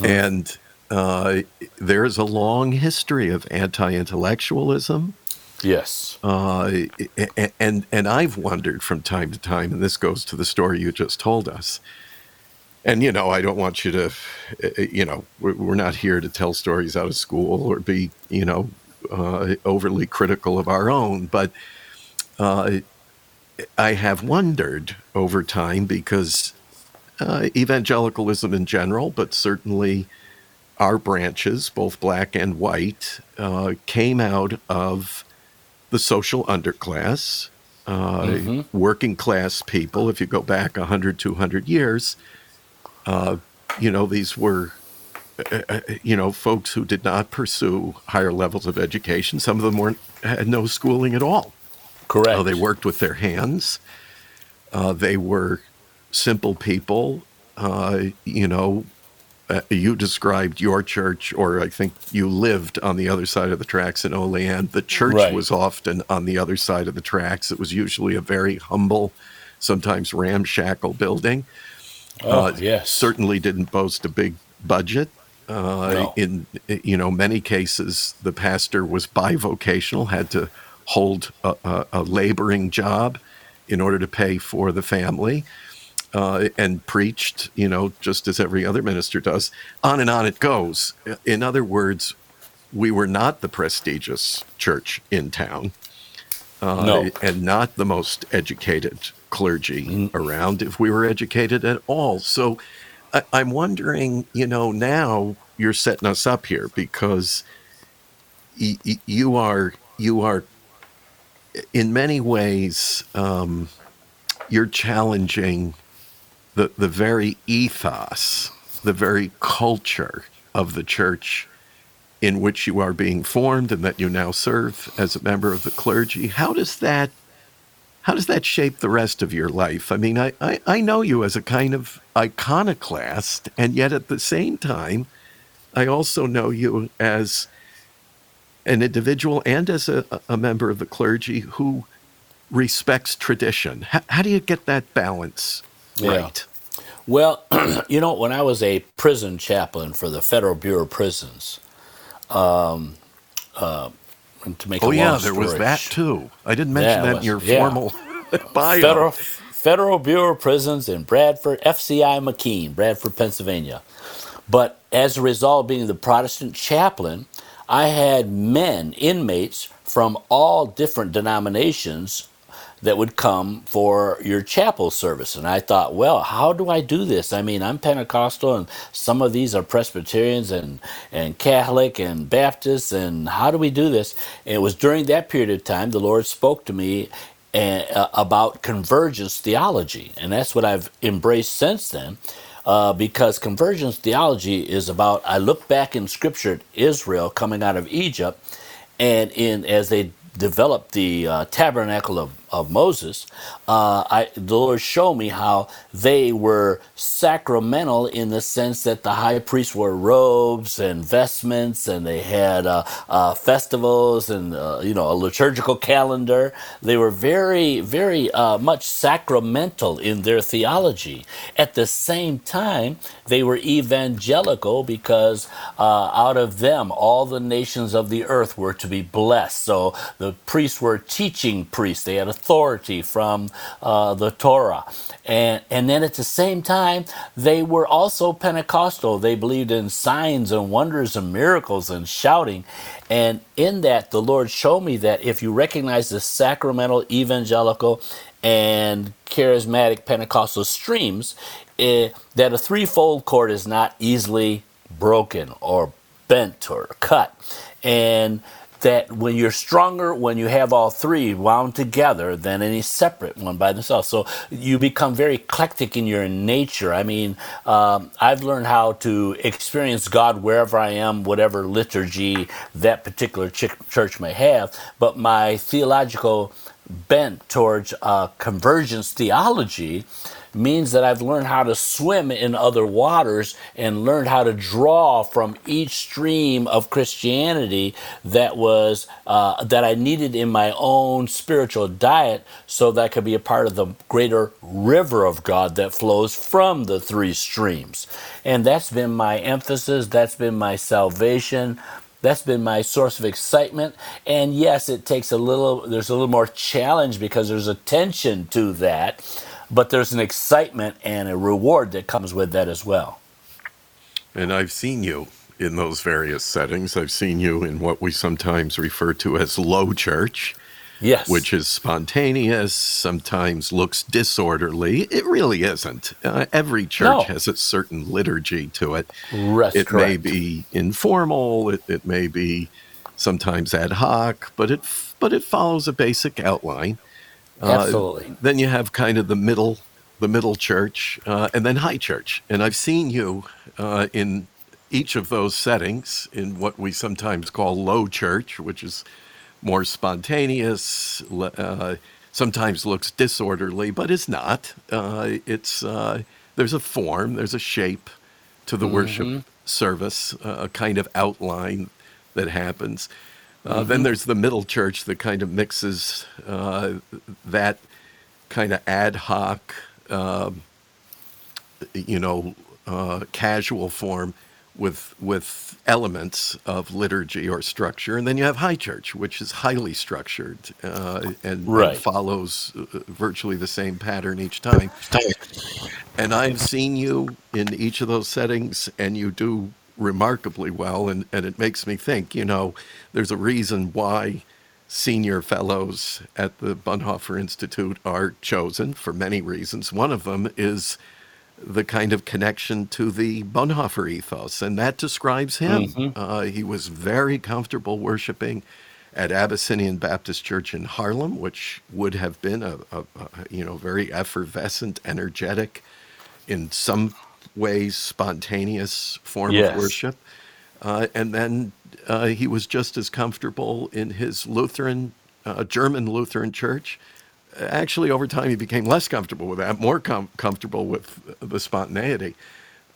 Speaker 1: And uh, there's a long history of anti intellectualism.
Speaker 2: Yes.
Speaker 1: Uh, and and I've wondered from time to time, and this goes to the story you just told us. And you know, I don't want you to, uh, you know, we're, we're not here to tell stories out of school or be, you know, uh, overly critical of our own. But uh, I have wondered over time because uh, evangelicalism in general, but certainly our branches, both black and white, uh, came out of the social underclass, uh, working class people. If you go back 100, 200 years, uh, you know, these were, uh, uh, you know, folks who did not pursue higher levels of education. Some of them weren't had no schooling at all.
Speaker 2: Correct.
Speaker 1: Uh, they worked with their hands. Uh, they were simple people. Uh, you know, uh, you described your church, or I think you lived on the other side of the tracks in Olean. The church
Speaker 2: Right.
Speaker 1: was often on the other side of the tracks. It was usually a very humble, sometimes ramshackle building.
Speaker 2: Oh,
Speaker 1: Uh,
Speaker 2: yes.
Speaker 1: Certainly didn't boast a big budget. Uh,
Speaker 2: No.
Speaker 1: In you know many cases, the pastor was bivocational, had to hold a, a, a laboring job in order to pay for the family, uh, and preached. You know, just as every other minister does. On and on it goes. In other words, we were not the prestigious church in town uh,
Speaker 2: No.
Speaker 1: and not the most educated clergy around if we were educated at all. So I, I'm wondering, you know, now you're setting us up here because y- y- you are you are in many ways um, you're challenging the the very ethos, the very culture of the church in which you are being formed and that you now serve as a member of the clergy. How does that how does that shape the rest of your life? I mean, I, I, I know you as a kind of iconoclast, and yet at the same time, I also know you as an individual and as a, a member of the clergy who respects tradition. How, how do you get that balance
Speaker 2: Yeah.
Speaker 1: right?
Speaker 2: Well, <clears throat> you know, when I was a prison chaplain for the Federal Bureau of Prisons, um, uh, and to make a
Speaker 1: Oh, yeah, there was that too. I didn't mention
Speaker 2: it
Speaker 1: that in your
Speaker 2: yeah.
Speaker 1: formal <laughs> bio.
Speaker 2: Federal Federal Bureau of Prisons in Bradford, FCI McKean, Bradford, Pennsylvania. But as a result of being the Protestant chaplain, I had men, inmates from all different denominations that would come for your chapel service. And I thought, well, how do I do this? I mean, I'm Pentecostal and some of these are Presbyterians and, and Catholic and Baptists. And how do we do this? And it was during that period of time the Lord spoke to me and, uh, about convergence theology. And that's what I've embraced since then. Uh, because convergence theology is about, I look back in scripture at Israel coming out of Egypt, and in as they developed the uh, tabernacle of, of Moses, uh, I, the Lord showed me how they were sacramental in the sense that the high priests wore robes and vestments, and they had uh, uh, festivals and uh, you know a liturgical calendar. They were very, very uh, much sacramental in their theology. At the same time, they were evangelical because uh, out of them all the nations of the earth were to be blessed. So the priests were teaching priests; they had authority from uh, the Torah, and and then at the same time they were also Pentecostal. They believed in signs and wonders and miracles and shouting, and in that the Lord showed me that if you recognize the sacramental evangelical and charismatic Pentecostal streams, eh, that a threefold cord is not easily broken or bent or cut. And that when you're stronger, when you have all three wound together than any separate one by themselves. So you become very eclectic in your nature. I mean, um, I've learned how to experience God wherever I am, whatever liturgy that particular ch- church may have. But my theological bent towards uh, convergence theology means that I've learned how to swim in other waters and learned how to draw from each stream of Christianity that was uh, that I needed in my own spiritual diet, so that I could be a part of the greater river of God that flows from the three streams. And that's been my emphasis. That's been my salvation. That's been my source of excitement. And yes, it takes a little, there's a little more challenge because there's a tension to that, but there's an excitement and a reward that comes with that as well.
Speaker 1: And I've seen you in those various settings. I've seen you in what we sometimes refer to as low church.
Speaker 2: Yes.
Speaker 1: which is spontaneous, sometimes looks disorderly. It really isn't. Uh, every church
Speaker 2: No.
Speaker 1: has a certain liturgy to it.
Speaker 2: That's
Speaker 1: It may
Speaker 2: correct.
Speaker 1: be informal, it, it may be sometimes ad hoc, but it f- but it follows a basic outline. Uh,
Speaker 2: Absolutely.
Speaker 1: Then you have kind of the middle the middle church, uh, and then high church. And I've seen you uh, in each of those settings in what we sometimes call low church, which is more spontaneous, uh, sometimes looks disorderly, but is not. Uh, it's uh, there's a form, there's a shape to the worship service, uh, a kind of outline that happens. Uh, Then there's the middle church that kind of mixes uh, that kind of ad hoc you know, uh, casual form with with elements of liturgy or structure, and then you have high church, which is highly structured uh, and, and follows uh, virtually the same pattern each time. And I've seen you in each of those settings, and you do remarkably well. And, and it makes me think, you know, there's a reason why senior fellows at the Bonhoeffer Institute are chosen for many reasons. One of them is the kind of connection to the Bonhoeffer ethos, and that describes him. Uh, he was very comfortable worshiping at Abyssinian Baptist Church in Harlem, which would have been a, a, a you know very effervescent, energetic, in some ways spontaneous form of worship. Uh, and then uh, he was just as comfortable in his Lutheran, uh, German Lutheran church. Actually, over time, he became less comfortable with that, more com- comfortable with the spontaneity.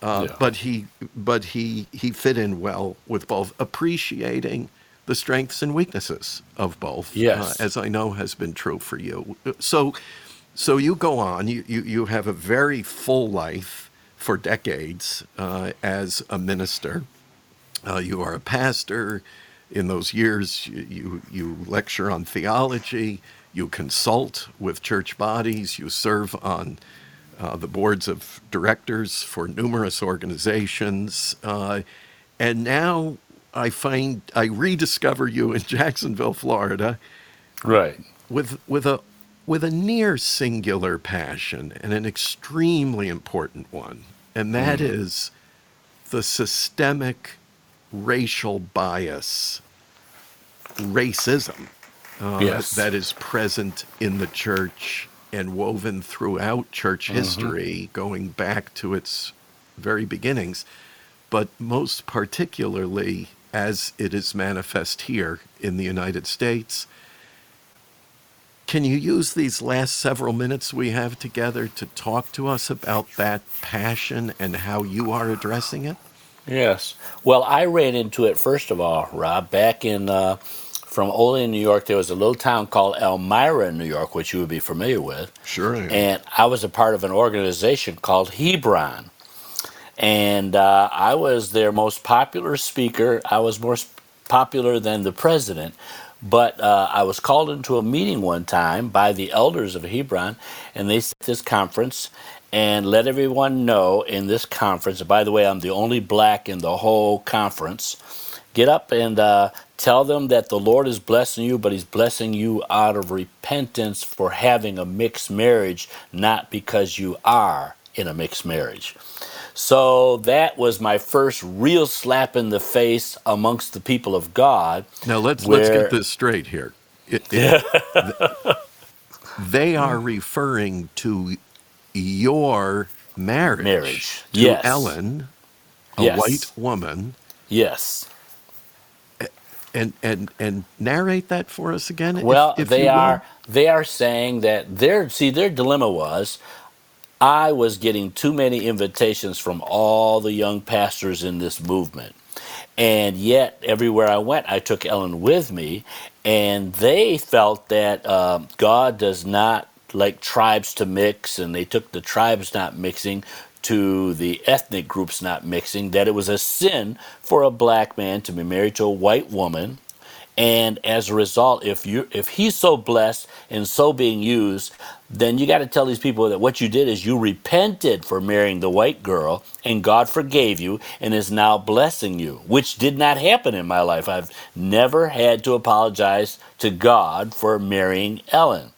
Speaker 1: Uh,
Speaker 2: Yeah.
Speaker 1: But he, but he, he fit in well with both, appreciating the strengths and weaknesses of both.
Speaker 2: Yes.
Speaker 1: uh, as I know has been true for you. So, so you go on. You you, you have a very full life for decades uh, as a minister. Uh, you are a pastor. In those years, you, you, lecture on theology, you consult with church bodies, you serve on uh, the boards of directors for numerous organizations. Uh, and now I find, I rediscover you in Jacksonville, Florida,
Speaker 2: Right.
Speaker 1: with, with, a, with a near singular passion and an extremely important one. And that is the systemic racial bias, racism uh,
Speaker 2: Yes.
Speaker 1: that is present in the church and woven throughout church history, going back to its very beginnings, but most particularly as it is manifest here in the United States. Can you use these last several minutes we have together to talk to us about that passion and how you are addressing it?
Speaker 2: Yes. Well, I ran into it first of all, Rob, back in uh, from Olean, New York. There was a little town called Elmira, New York, which you would be familiar with.
Speaker 1: Sure. I am.
Speaker 2: And I was a part of an organization called Hebron. And uh, I was their most popular speaker. I was more popular than the president. But uh, I was called into a meeting one time by the elders of Hebron, and they set this conference and let everyone know in this conference. By the way, I'm the only black in the whole conference. Get up and uh, tell them that the Lord is blessing you, but He's blessing you out of repentance for having a mixed marriage, not because you are in a mixed marriage. So that was my first real slap in the face amongst the people of God.
Speaker 1: Now let's let's get this straight here. It- it- th- <laughs> they are referring to your marriage,
Speaker 2: Marriage.
Speaker 1: to
Speaker 2: Yes.
Speaker 1: Ellen, a
Speaker 2: Yes.
Speaker 1: white woman,
Speaker 2: Yes.
Speaker 1: and and and narrate that for us again. if-
Speaker 2: Well,
Speaker 1: if
Speaker 2: they
Speaker 1: you will.
Speaker 2: are they are saying that their see their dilemma was I was getting too many invitations from all the young pastors in this movement. And yet, everywhere I went, I took Ellen with me, and they felt that uh, God does not like tribes to mix, and they took the tribes not mixing to the ethnic groups not mixing, that it was a sin for a black man to be married to a white woman and as a result, if you if he's so blessed and so being used, then you got to tell these people that what you did is you repented for marrying the white girl and God forgave you and is now blessing you, which did not happen in my life. I've never had to apologize to God for marrying Ellen.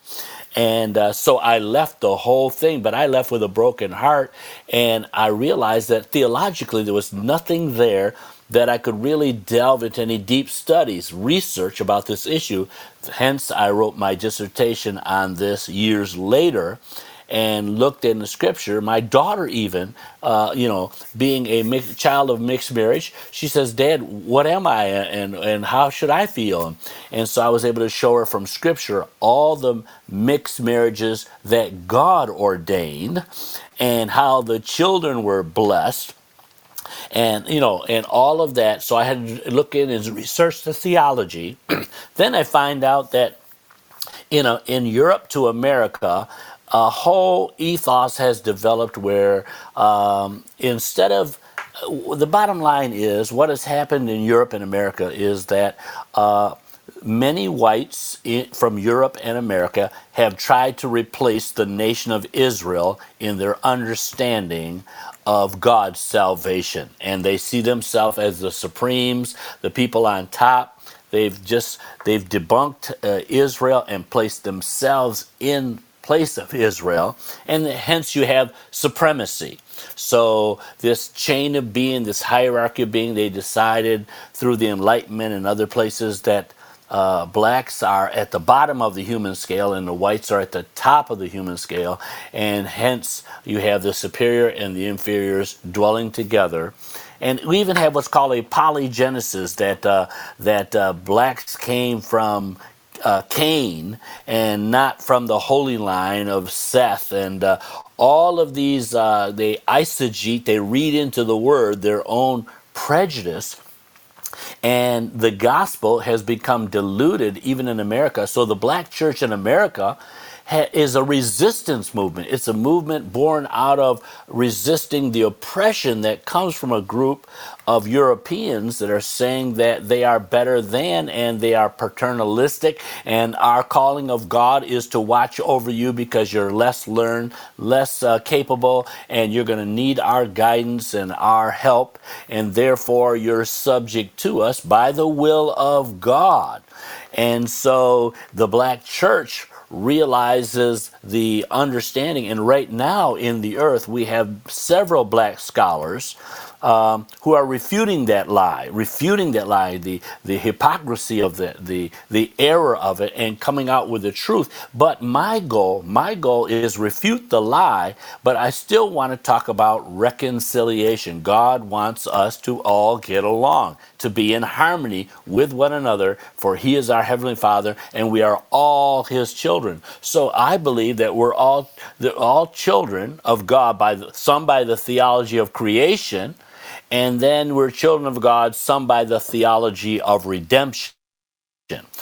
Speaker 2: And uh, so I left the whole thing, but I left with a broken heart. And I realized that theologically there was nothing there that I could really delve into any deep studies, research about this issue. Hence, I wrote my dissertation on this years later and looked in the scripture. My daughter, even, uh, you know, being a child of mixed marriage, she says, Dad, what am I and, and how should I feel? And so I was able to show her from scripture all the mixed marriages that God ordained and how the children were blessed and you know and all of that. So i had to look in and research the theology. <clears throat> Then i find out that you know in europe to america a whole ethos has developed where um, instead of the bottom line is what has happened in europe and america is that uh, many whites in, from Europe and America have tried to replace the nation of Israel in their understanding of God's salvation. And they see themselves as the supremes, the people on top. They've just they've debunked uh, Israel and placed themselves in place of Israel, and hence you have supremacy. So this chain of being, this hierarchy of being, they decided through the Enlightenment and other places that uh, blacks are at the bottom of the human scale and the whites are at the top of the human scale, and hence you have the superior and the inferiors dwelling together. And we even have what's called a polygenesis that uh, that uh, blacks came from uh, Cain and not from the holy line of Seth. And uh, all of these, uh, they eisegete, they read into the word their own prejudice and the gospel has become diluted even in America. So the black church in America is a resistance movement. It's a movement born out of resisting the oppression that comes from a group of Europeans that are saying that they are better than and they are paternalistic. And our calling of God is to watch over you because you're less learned, less uh, capable, and you're going to need our guidance and our help. And therefore, you're subject to us by the will of God. And so the black church realizes the understanding. And right now in the earth, we have several black scholars um, who are refuting that lie, refuting that lie, the, the hypocrisy of the, the, the error of it, and coming out with the truth. But my goal, my goal is refute the lie, but I still want to talk about reconciliation. God wants us to all get along, to be in harmony with one another, for He is our Heavenly Father, and we are all His children. So I believe that we're all, all children of God, by the, some by the theology of creation, and then we're children of God, some by the theology of redemption.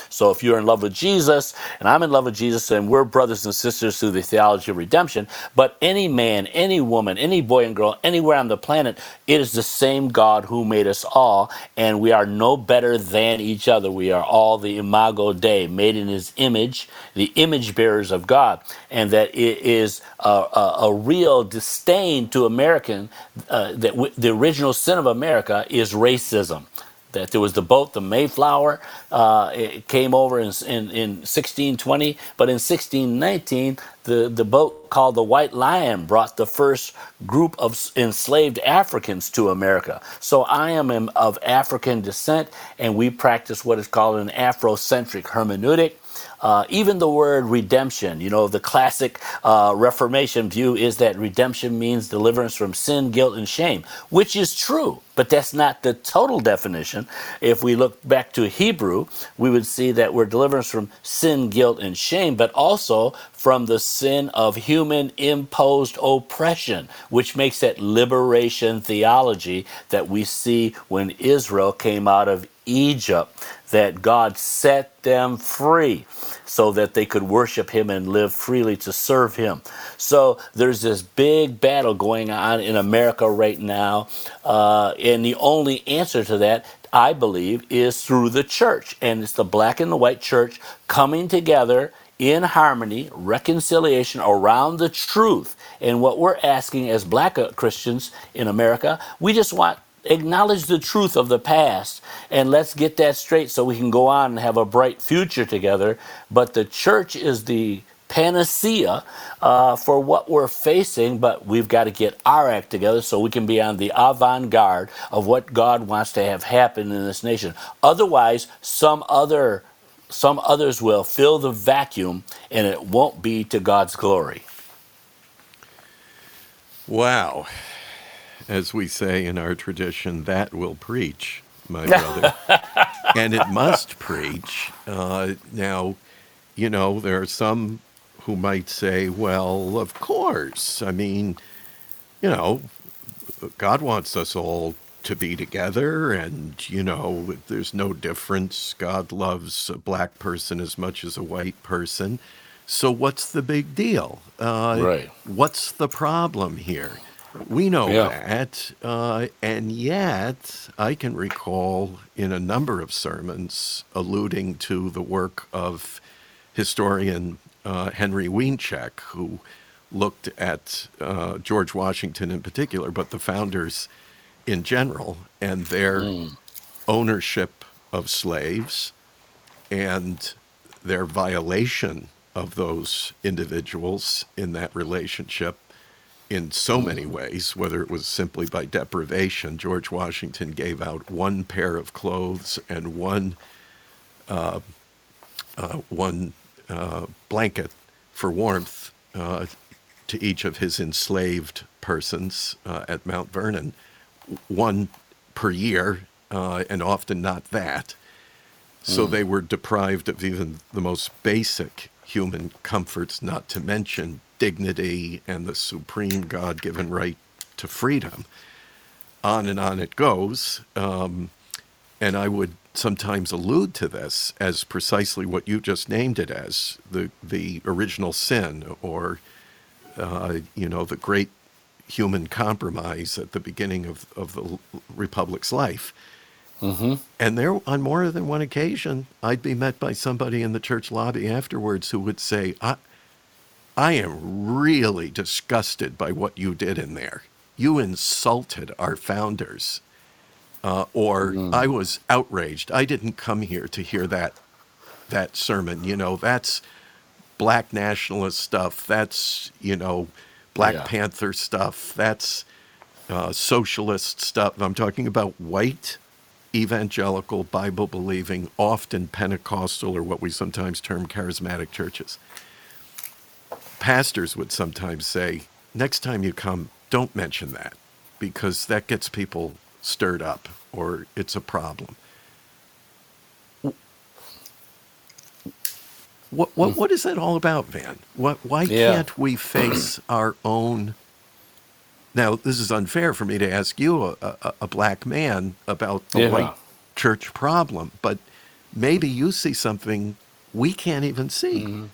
Speaker 2: So if you're in love with Jesus and I'm in love with Jesus and we're brothers and sisters through the theology of redemption, but any man, any woman, any boy and girl, anywhere on the planet, it is the same God who made us all and we are no better than each other. We are all the imago Dei, made in his image, the image bearers of God. And that it is a, a, a real disdain to American, uh, that w- the original sin of America is racism that there was the boat, the Mayflower, uh, it came over in, in, in 1620, but in 1619, the, the boat called the White Lion brought the first group of enslaved Africans to America. So I am of African descent, and we practice what is called an Afrocentric hermeneutic. Uh, even the word redemption, you know, the classic uh, Reformation view is that redemption means deliverance from sin, guilt, and shame, which is true. but that's not the total definition. If we look back to Hebrew, we would see that we're deliverance from sin, guilt, and shame, but also from the sin of human imposed oppression, which makes that liberation theology that we see when Israel came out of Egypt, that God set them free so that they could worship Him and live freely to serve Him. So there's this big battle going on in America right now, uh, and the only answer to that I believe, is through the church. And it's the black and the white church coming together in harmony, reconciliation around the truth. And what we're asking as black Christians in America, we just want acknowledge the truth of the past and let's get that straight so we can go on and have a bright future together. But the church is the panacea uh, for what we're facing, but we've got to get our act together so we can be on the avant garde of what God wants to have happen in this nation. Otherwise, some other some others will fill the vacuum and it won't be to God's glory.
Speaker 1: Wow as we say in our tradition, that will preach, my <laughs> brother. and it must preach. Uh, now, you know, there are some who might say, well, of course. I mean, you know, God wants us all to be together, and, you know, there's no difference. God loves a black person as much as a white person. So, what's the big deal? Uh,
Speaker 2: right.
Speaker 1: What's the problem here? We know yeah. that. Uh, and yet, I can recall in a number of sermons alluding to the work of historian uh, Henry Wiencek, who looked at uh, George Washington in particular, but the founders in general and their mm. ownership of slaves and their violation of those individuals in that relationship in so many ways, whether it was simply by deprivation. George Washington gave out one pair of clothes and one uh, uh, one uh, blanket for warmth uh, to each of his enslaved persons uh, at Mount Vernon, one per year, uh, and often not that. So mm. they were deprived of even the most basic human comforts, not to mention dignity and the supreme God given right to freedom. On and on it goes. Um, and I would sometimes allude to this as precisely what you just named it as the, the original sin or, uh, you know, the great human compromise at the beginning of, of the Republic's life. Mm-hmm. And there, on more than one occasion, I'd be met by somebody in the church lobby afterwards who would say, I, I am really disgusted by what you did in there. You insulted our founders. Uh, or mm. I was outraged. I didn't come here to hear that that sermon. You know, that's black nationalist stuff. That's you know, Black yeah. Panther stuff. That's uh, socialist stuff. I'm talking about white, evangelical, Bible believing, often Pentecostal or what we sometimes term charismatic churches pastors would sometimes say, next time you come, don't mention that because that gets people stirred up or it's a problem. What, what, what is that all about, Van? What, why yeah. can't we face <clears throat> our own? Now, this is unfair for me to ask you, a, a, a black man, about the yeah. white church problem, but maybe you see something we can't even see. Mm-hmm.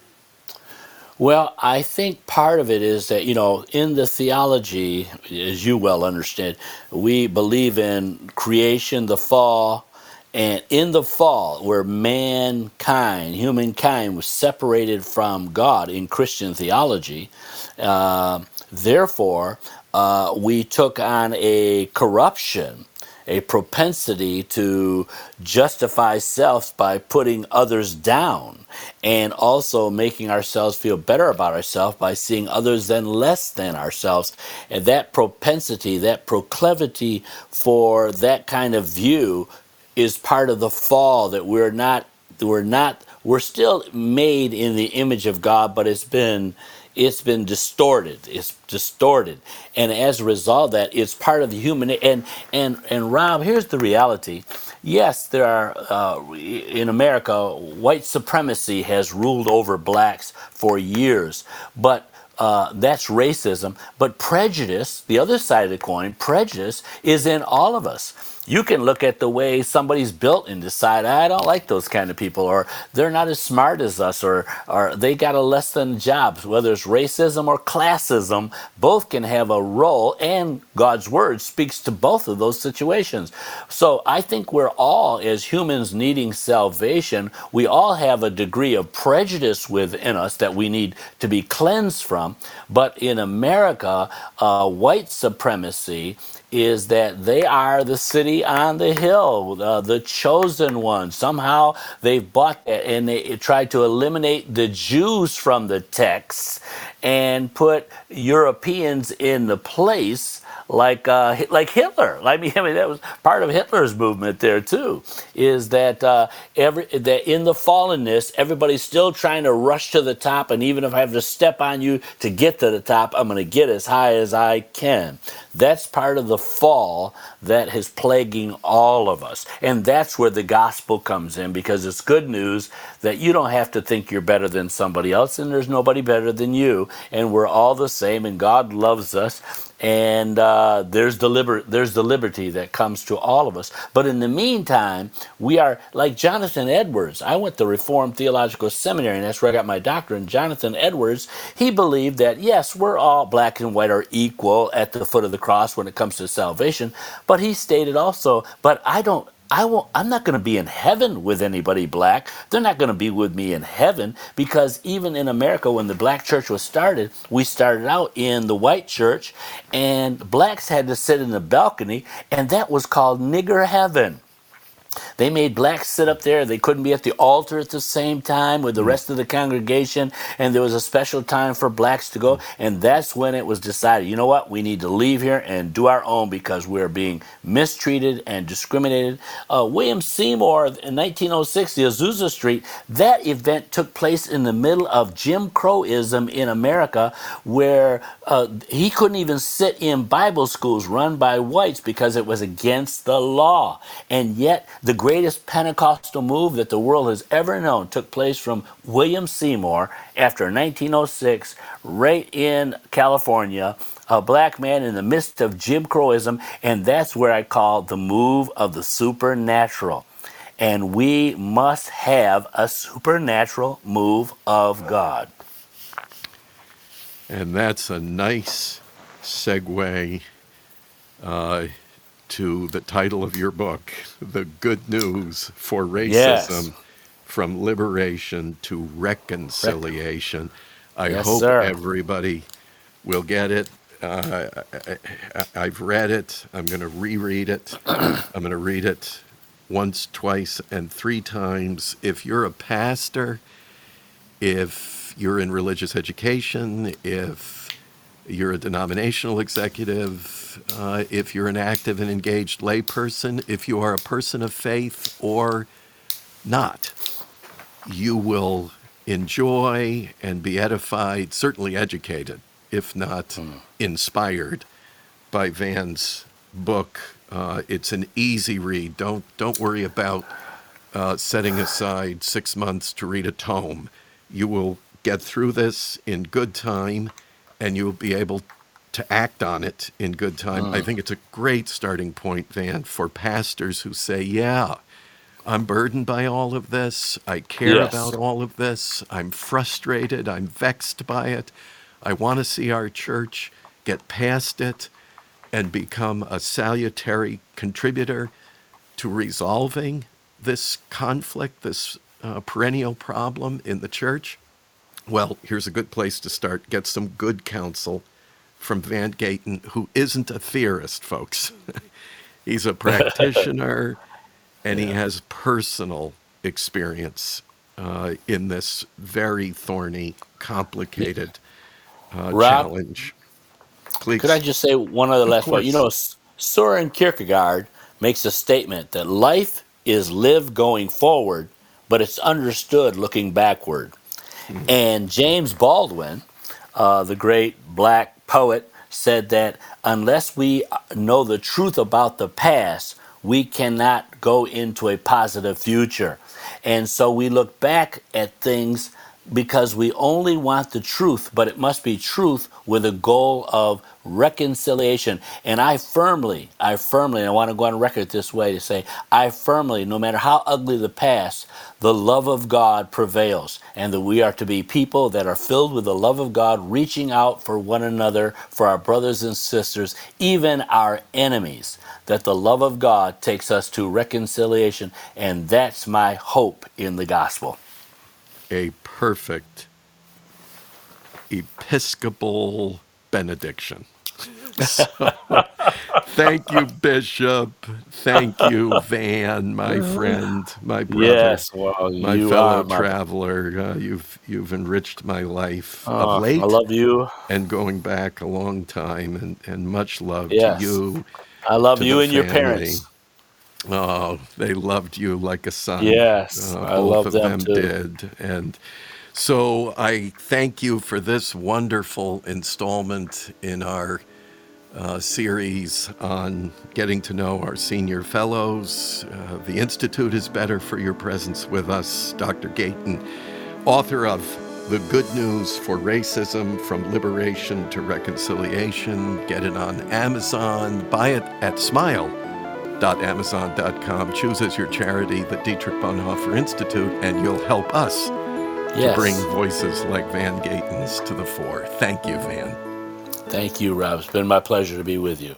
Speaker 2: Well, I think part of it is that, you know, in the theology, as you well understand, we believe in creation, the fall, and in the fall, where mankind, humankind, was separated from God in Christian theology, uh, therefore, uh, we took on a corruption a propensity to justify self by putting others down and also making ourselves feel better about ourselves by seeing others than less than ourselves. And that propensity, that proclivity for that kind of view is part of the fall that we're not we're not we're still made in the image of God, but it's been it's been distorted. It's distorted, and as a result of that, it's part of the human. And and and Rob, here's the reality. Yes, there are uh, in America, white supremacy has ruled over blacks for years, but uh, that's racism. But prejudice, the other side of the coin, prejudice is in all of us you can look at the way somebody's built and decide I don't like those kind of people, or they're not as smart as us, or or they got a less than job. Whether it's racism or classism, both can have a role, and God's word speaks to both of those situations. So I think we're all, as humans needing salvation, we all have a degree of prejudice within us that we need to be cleansed from. But in America, uh, white supremacy is that they are the city on the hill, uh, the chosen one. Somehow they've bought that and they tried to eliminate the Jews from the text and put Europeans in the place like uh, like Hitler. <laughs> I mean, I mean that was part of Hitler's movement there too. Is that uh, every that in the fallenness, everybody's still trying to rush to the top, and even if I have to step on you to get to the top, I'm going to get as high as I can. That's part of the fall that is plaguing all of us, and that's where the gospel comes in because it's good news that you don't have to think you're better than somebody else, and there's nobody better than you, and we're all the same, and God loves us and uh, there's the liber- there's the liberty that comes to all of us. But in the meantime, we are like Jonathan Edwards. I went to Reformed Theological Seminary, and that's where I got my doctorate. Jonathan Edwards, he believed that yes, we're all black and white are equal at the foot of the cross when it comes to salvation. But he stated also, but I don't I won't, I'm not going to be in heaven with anybody black. They're not going to be with me in heaven because even in America, when the black church was started, we started out in the white church and blacks had to sit in the balcony, and that was called nigger heaven. They made blacks sit up there. They couldn't be at the altar at the same time with the mm. rest of the congregation. And there was a special time for blacks to go. And that's when it was decided you know what? We need to leave here and do our own because we're being mistreated and discriminated. Uh, William Seymour in 1906, the Azusa Street, that event took place in the middle of Jim Crowism in America, where uh, he couldn't even sit in Bible schools run by whites because it was against the law. And yet, the greatest Pentecostal move that the world has ever known took place from William Seymour after 1906, right in California, a black man in the midst of Jim Crowism, and that's where I call the move of the supernatural. And we must have a supernatural move of God.
Speaker 1: And that's a nice segue uh, to the title of your book, The Good News for Racism yes. from Liberation to Reconciliation. I yes, hope sir. everybody will get it. Uh, I, have read it. I'm going to reread it. <clears throat> I'm going to read it once, twice, and three times. If you're a pastor, if you're in religious education, if you're a denominational executive, uh, if you're an active and engaged layperson, if you are a person of faith or not, you will enjoy and be edified, certainly educated, if not mm. inspired by Van's book. Uh, it's an easy read. Don't don't worry about uh, setting aside six months to read a tome. You will get through this in good time and you'll be able to act on it in good time. I think it's a great starting point, Van, for pastors who say, Yeah, I'm burdened by all of this. I care yes. about all of this. I'm frustrated. I'm vexed by it. I want to see our church get past it and become a salutary contributor to resolving this conflict, this uh, perennial problem in the church. Well, here's a good place to start. Get some good counsel from Van Gayton, who isn't a theorist, folks. <laughs> He's a <laughs> practitioner and yeah. he has personal experience uh, in this very thorny, complicated uh, Rob, challenge.
Speaker 2: Please. Could I just say one other last point? You know, Soren Kierkegaard makes a statement that life is lived going forward, but it's understood looking backward. Mm-hmm. And James Baldwin, uh, the great black poet, said that unless we know the truth about the past, we cannot go into a positive future. And so we look back at things because we only want the truth, but it must be truth with a goal of reconciliation. And I firmly, I firmly, and I want to go on record this way to say, I firmly, no matter how ugly the past, the love of God prevails, and that we are to be people that are filled with the love of God, reaching out for one another, for our brothers and sisters, even our enemies, that the love of God takes us to reconciliation. And that's my hope in the gospel.
Speaker 1: A perfect Episcopal benediction. So, <laughs> thank you, Bishop. Thank you, Van, my friend, my brother,
Speaker 2: Yes, well,
Speaker 1: my fellow
Speaker 2: my.
Speaker 1: traveler. Uh, you've you've enriched my life of
Speaker 2: Uh, I love you.
Speaker 1: and going back a long time, and, and much love to you,
Speaker 2: I love you and your
Speaker 1: family.
Speaker 2: parents.
Speaker 1: Oh, they loved you like a son.
Speaker 2: Yes,
Speaker 1: Uh,
Speaker 2: I
Speaker 1: both
Speaker 2: love
Speaker 1: of
Speaker 2: them
Speaker 1: them
Speaker 2: too.
Speaker 1: did. And so I thank you for this wonderful installment in our uh, series on getting to know our senior fellows. Uh, the Institute is better for your presence with us. Dr. Gayton, author of The Good News for Racism From Liberation to Reconciliation. Get it on Amazon. Buy it at Smile Amazon.com. Choose as your charity the Dietrich Bonhoeffer Institute, and you'll help us to bring voices like Van Gayton's to the fore. Thank you, Van.
Speaker 2: Thank you, Rob. It's been my pleasure to be with you.